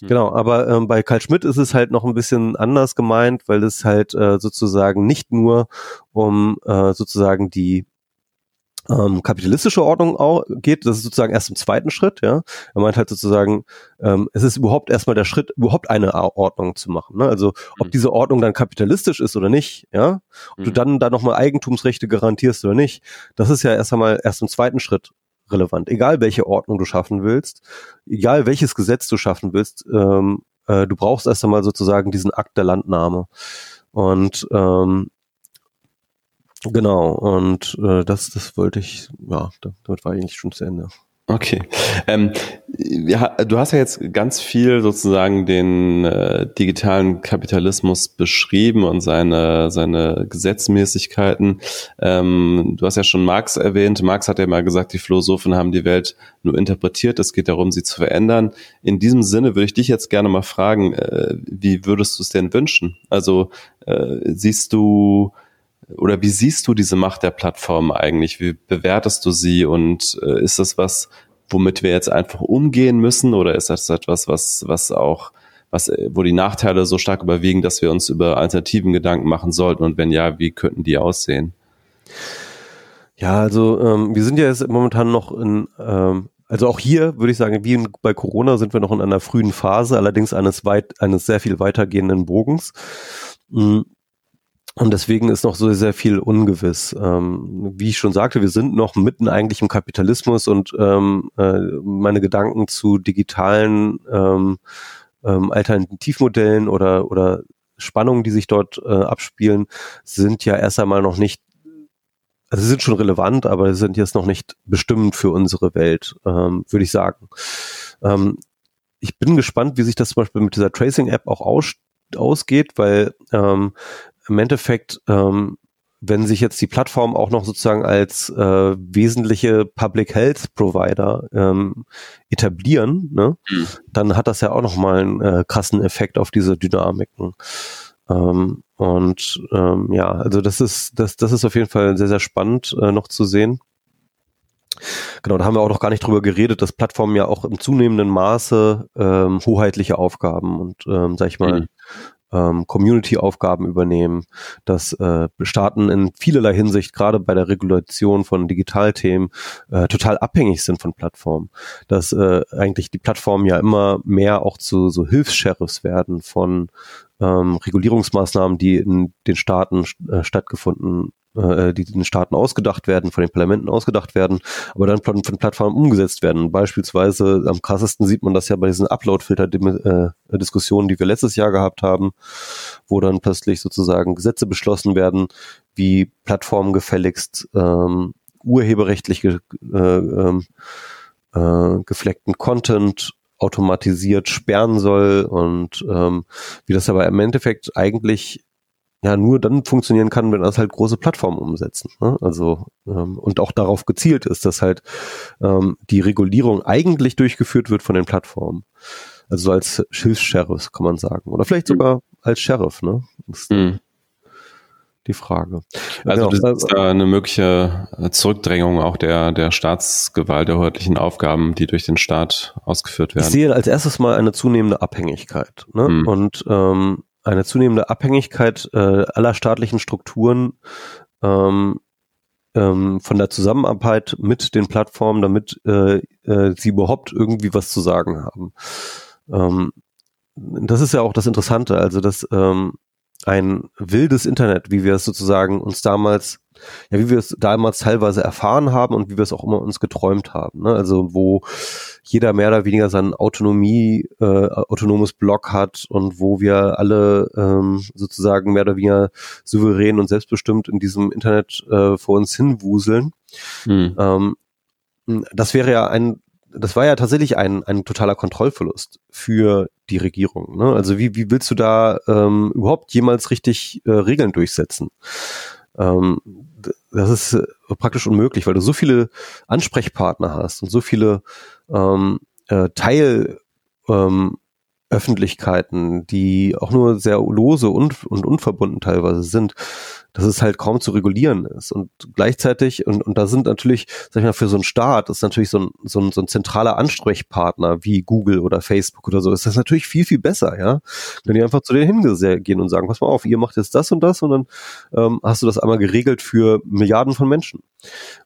Mhm. Genau, aber ähm, bei Karl Schmidt ist es halt noch ein bisschen anders gemeint, weil es halt äh, sozusagen nicht nur um äh, sozusagen die ähm, kapitalistische Ordnung auch geht, das ist sozusagen erst im zweiten Schritt, ja. Er meint halt sozusagen, ähm, es ist überhaupt erstmal der Schritt, überhaupt eine Ordnung zu machen. Ne? Also ob mhm. diese Ordnung dann kapitalistisch ist oder nicht, ja, ob mhm. du dann da nochmal Eigentumsrechte garantierst oder nicht, das ist ja erst einmal erst im zweiten Schritt relevant. Egal welche Ordnung du schaffen willst, egal welches Gesetz du schaffen willst, ähm, äh, du brauchst erst einmal sozusagen diesen Akt der Landnahme. Und ähm, Genau, und äh, das, das wollte ich, ja, damit war ich eigentlich schon zu Ende. Okay. Ähm, ja, du hast ja jetzt ganz viel sozusagen den äh, digitalen Kapitalismus beschrieben und seine, seine Gesetzmäßigkeiten. Ähm, du hast ja schon Marx erwähnt. Marx hat ja mal gesagt, die Philosophen haben die Welt nur interpretiert. Es geht darum, sie zu verändern. In diesem Sinne würde ich dich jetzt gerne mal fragen, äh, wie würdest du es denn wünschen? Also äh, siehst du oder wie siehst du diese Macht der Plattform eigentlich? Wie bewertest du sie und äh, ist das was, womit wir jetzt einfach umgehen müssen oder ist das etwas, was, was auch, was, äh, wo die Nachteile so stark überwiegen, dass wir uns über Alternativen Gedanken machen sollten und wenn ja, wie könnten die aussehen? Ja, also ähm, wir sind ja jetzt momentan noch in, ähm, also auch hier würde ich sagen, wie bei Corona sind wir noch in einer frühen Phase, allerdings eines weit, eines sehr viel weitergehenden Bogens. Mhm und deswegen ist noch so sehr viel ungewiss. Ähm, wie ich schon sagte, wir sind noch mitten eigentlich im Kapitalismus und ähm, äh, meine Gedanken zu digitalen ähm, ähm, Alternativmodellen oder, oder Spannungen, die sich dort äh, abspielen, sind ja erst einmal noch nicht, also sind schon relevant, aber sind jetzt noch nicht bestimmend für unsere Welt, ähm, würde ich sagen. Ähm, ich bin gespannt, wie sich das zum Beispiel mit dieser Tracing-App auch aus, ausgeht, weil ähm, im Endeffekt, ähm, wenn sich jetzt die Plattform auch noch sozusagen als äh, wesentliche Public Health Provider ähm, etablieren, ne, mhm. dann hat das ja auch noch mal einen äh, krassen Effekt auf diese Dynamiken. Ähm, und ähm, ja, also das ist das das ist auf jeden Fall sehr sehr spannend äh, noch zu sehen. Genau, da haben wir auch noch gar nicht drüber geredet, dass Plattformen ja auch im zunehmenden Maße ähm, hoheitliche Aufgaben und, ähm, sag ich mal, mhm ähm, Community-Aufgaben übernehmen, dass äh, Staaten in vielerlei Hinsicht, gerade bei der Regulation von Digitalthemen, äh, total abhängig sind von Plattformen. Dass äh, eigentlich die Plattformen ja immer mehr auch zu so Hilfs-Sheriffs werden von ähm, Regulierungsmaßnahmen, die in den Staaten äh, stattgefunden äh, die den Staaten ausgedacht werden, von den Parlamenten ausgedacht werden, aber dann von, von Plattformen umgesetzt werden. Beispielsweise am krassesten sieht man das ja bei diesen Upload-Filter-Diskussionen, die wir letztes Jahr gehabt haben, wo dann plötzlich sozusagen Gesetze beschlossen werden, wie Plattformen gefälligst ähm, urheberrechtlich ge äh, ähm, äh, gefleckten Content automatisiert sperren soll und ähm, wie das aber im Endeffekt eigentlich ja nur dann funktionieren kann, wenn das halt große Plattformen umsetzen. Ne? Also ähm, und auch darauf gezielt ist, dass halt ähm, die Regulierung eigentlich durchgeführt wird von den Plattformen. Also als Hilfs-Sheriff kann man sagen. Oder vielleicht sogar als Sheriff, ne? Mhm. Die Frage. Also genau. das ist da eine mögliche Zurückdrängung auch der, der Staatsgewalt, der behördlichen Aufgaben, die durch den Staat ausgeführt werden. Ich sehe als erstes mal eine zunehmende Abhängigkeit. Ne? Mhm. Und ähm, eine zunehmende Abhängigkeit äh, aller staatlichen Strukturen ähm, ähm, von der Zusammenarbeit mit den Plattformen, damit äh, äh, sie überhaupt irgendwie was zu sagen haben. Ähm, das ist ja auch das Interessante, also dass ähm, ein wildes Internet, wie wir es sozusagen uns damals ja, wie wir es damals teilweise erfahren haben und wie wir es auch immer uns geträumt haben. Ne? Also wo jeder mehr oder weniger sein Autonomie, äh, autonomes Block hat und wo wir alle ähm, sozusagen mehr oder weniger souverän und selbstbestimmt in diesem Internet äh, vor uns hinwuseln. Hm. Ähm, das wäre ja ein, das war ja tatsächlich ein, ein totaler Kontrollverlust für die Regierung. Ne? Also wie, wie willst du da ähm, überhaupt jemals richtig äh, Regeln durchsetzen? Ähm, das ist äh, praktisch unmöglich, weil du so viele Ansprechpartner hast und so viele ähm, äh, Teil ähm, Öffentlichkeiten, die auch nur sehr lose und, und unverbunden teilweise sind, dass es halt kaum zu regulieren ist. Und gleichzeitig, und, und da sind natürlich, sag ich mal, für so einen Staat ist natürlich so ein, so ein, so ein zentraler Ansprechpartner wie Google oder Facebook oder so, ist das natürlich viel, viel besser, ja. Wenn die einfach zu denen hingehen und sagen, pass mal auf, ihr macht jetzt das und das und dann ähm, hast du das einmal geregelt für Milliarden von Menschen.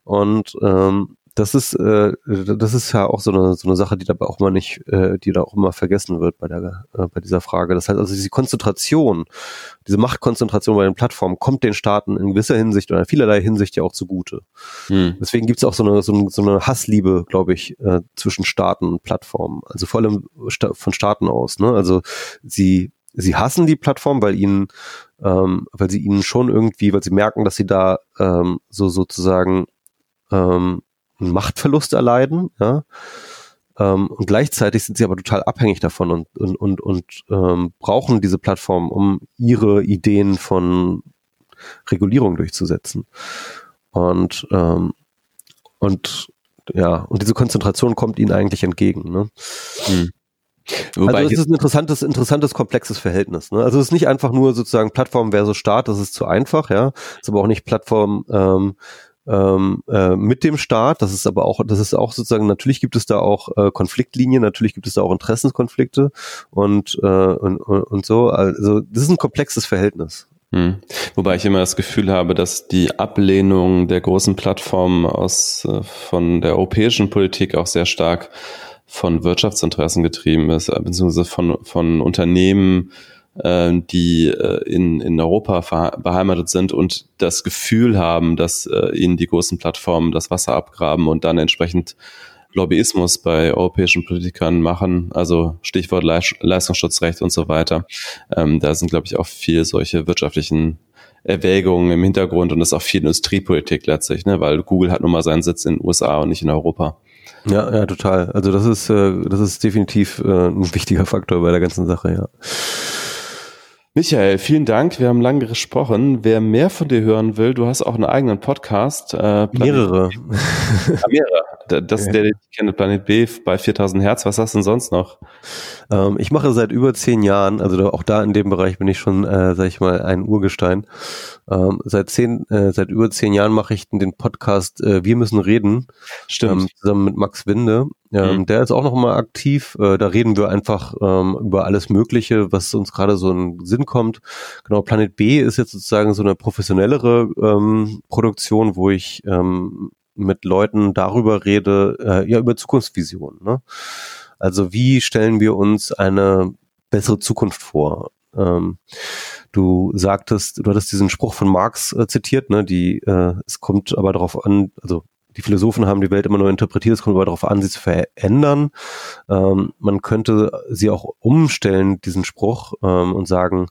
Und ähm, das ist, äh, das ist ja auch so eine, so eine Sache, die dabei auch mal nicht, äh, die da auch immer vergessen wird bei der, äh, bei dieser Frage. Das heißt also, diese Konzentration, diese Machtkonzentration bei den Plattformen kommt den Staaten in gewisser Hinsicht oder in vielerlei Hinsicht ja auch zugute. Hm. Deswegen gibt's auch so eine, so eine, so eine Hassliebe, glaube ich, äh, zwischen Staaten und Plattformen. Also vor allem von Staaten aus. Ne? Also sie, sie hassen die Plattform, weil ihnen, ähm, weil sie ihnen schon irgendwie, weil sie merken, dass sie da ähm, so sozusagen ähm, einen Machtverlust erleiden, ja. Ähm, und gleichzeitig sind sie aber total abhängig davon und, und, und, und ähm, brauchen diese Plattform, um ihre Ideen von Regulierung durchzusetzen. Und, ähm, und ja, und diese Konzentration kommt ihnen eigentlich entgegen. Ne? Hm. Wobei also es ist ein interessantes, interessantes, komplexes Verhältnis. Ne? Also es ist nicht einfach nur sozusagen Plattform versus Staat, das ist zu einfach, ja. Es ist aber auch nicht Plattform ähm, ähm, äh, mit dem Staat. Das ist aber auch, das ist auch sozusagen, natürlich gibt es da auch äh, Konfliktlinien, natürlich gibt es da auch Interessenskonflikte und, äh, und, und so. Also das ist ein komplexes Verhältnis. Hm. Wobei ich immer das Gefühl habe, dass die Ablehnung der großen Plattformen aus äh, von der europäischen Politik auch sehr stark von Wirtschaftsinteressen getrieben ist, äh, beziehungsweise von, von Unternehmen, die äh, in, in Europa beheimatet sind und das Gefühl haben, dass äh, ihnen die großen Plattformen das Wasser abgraben und dann entsprechend Lobbyismus bei europäischen Politikern machen, also Stichwort Leistungsschutzrecht und so weiter. Ähm, da sind, glaube ich, auch viel solche wirtschaftlichen Erwägungen im Hintergrund und das ist auch viel Industriepolitik letztlich, ne? weil Google hat nun mal seinen Sitz in den USA und nicht in Europa. Ja, ja, total. Also das ist, äh, das ist definitiv äh, ein wichtiger Faktor bei der ganzen Sache, ja. Michael, vielen Dank. Wir haben lange gesprochen. Wer mehr von dir hören will, du hast auch einen eigenen Podcast. Äh, mehrere. Ja, mehrere. Das, ja. der, der ich kenne, Planet B bei 4000 Hertz. Was hast du denn sonst noch? Ähm, ich mache seit über zehn Jahren, also auch da in dem Bereich bin ich schon, äh, sag ich mal, ein Urgestein. Ähm, seit zehn, äh, seit über zehn Jahren mache ich den Podcast äh, Wir müssen reden. Stimmt. Ähm, zusammen mit Max Winde. Ähm, mhm. Der ist auch noch mal aktiv. Äh, da reden wir einfach ähm, über alles Mögliche, was uns gerade so in den Sinn kommt. Genau, Planet B ist jetzt sozusagen so eine professionellere ähm, Produktion, wo ich mit Leuten darüber rede, äh, ja, über Zukunftsvisionen. Ne? Also wie stellen wir uns eine bessere Zukunft vor? Ähm, du sagtest, du hattest diesen Spruch von Marx äh, zitiert, ne? Die, äh, es kommt aber darauf an, also die Philosophen haben die Welt immer nur interpretiert, es kommt aber darauf an, sie zu verändern. Ähm, man könnte sie auch umstellen, diesen Spruch, ähm, und sagen,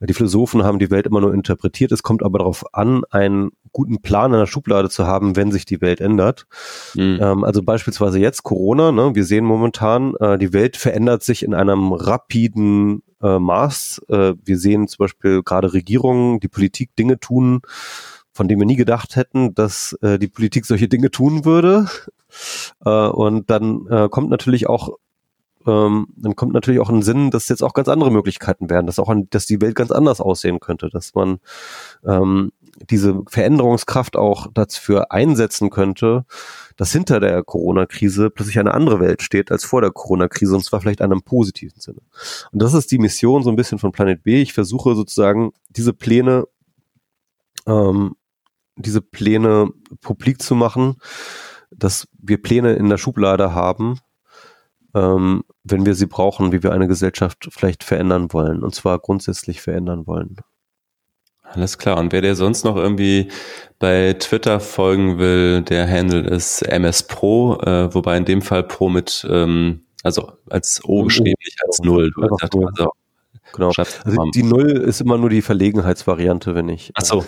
die Philosophen haben die Welt immer nur interpretiert, es kommt aber darauf an, einen guten Plan in der Schublade zu haben, wenn sich die Welt ändert. Mhm. Ähm, also beispielsweise jetzt Corona, ne? wir sehen momentan, äh, die Welt verändert sich in einem rapiden äh, Maß. Äh, wir sehen zum Beispiel gerade Regierungen, die Politik Dinge tun, von dem wir nie gedacht hätten, dass äh, die Politik solche Dinge tun würde. Äh, und dann äh, kommt natürlich auch ähm, dann kommt natürlich auch ein Sinn, dass jetzt auch ganz andere Möglichkeiten werden, dass auch an, dass die Welt ganz anders aussehen könnte, dass man ähm, diese Veränderungskraft auch dafür einsetzen könnte, dass hinter der Corona-Krise plötzlich eine andere Welt steht als vor der Corona-Krise und zwar vielleicht in einem positiven Sinne. Und das ist die Mission so ein bisschen von Planet B. Ich versuche sozusagen diese Pläne ähm, diese Pläne publik zu machen, dass wir Pläne in der Schublade haben, ähm, wenn wir sie brauchen, wie wir eine Gesellschaft vielleicht verändern wollen, und zwar grundsätzlich verändern wollen. Alles klar. Und wer dir sonst noch irgendwie bei Twitter folgen will, der Handle ist MS Pro, äh, wobei in dem Fall Pro mit, ähm, also als O geschrieben, nicht als Null. Du hast also, genau. Also die Null ist immer nur die Verlegenheitsvariante, wenn ich. Ach so.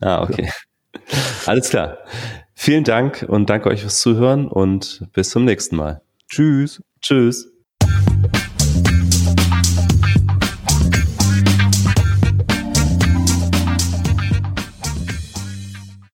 Ah, okay. Alles klar. Vielen Dank und danke euch fürs Zuhören und bis zum nächsten Mal. Tschüss. Tschüss.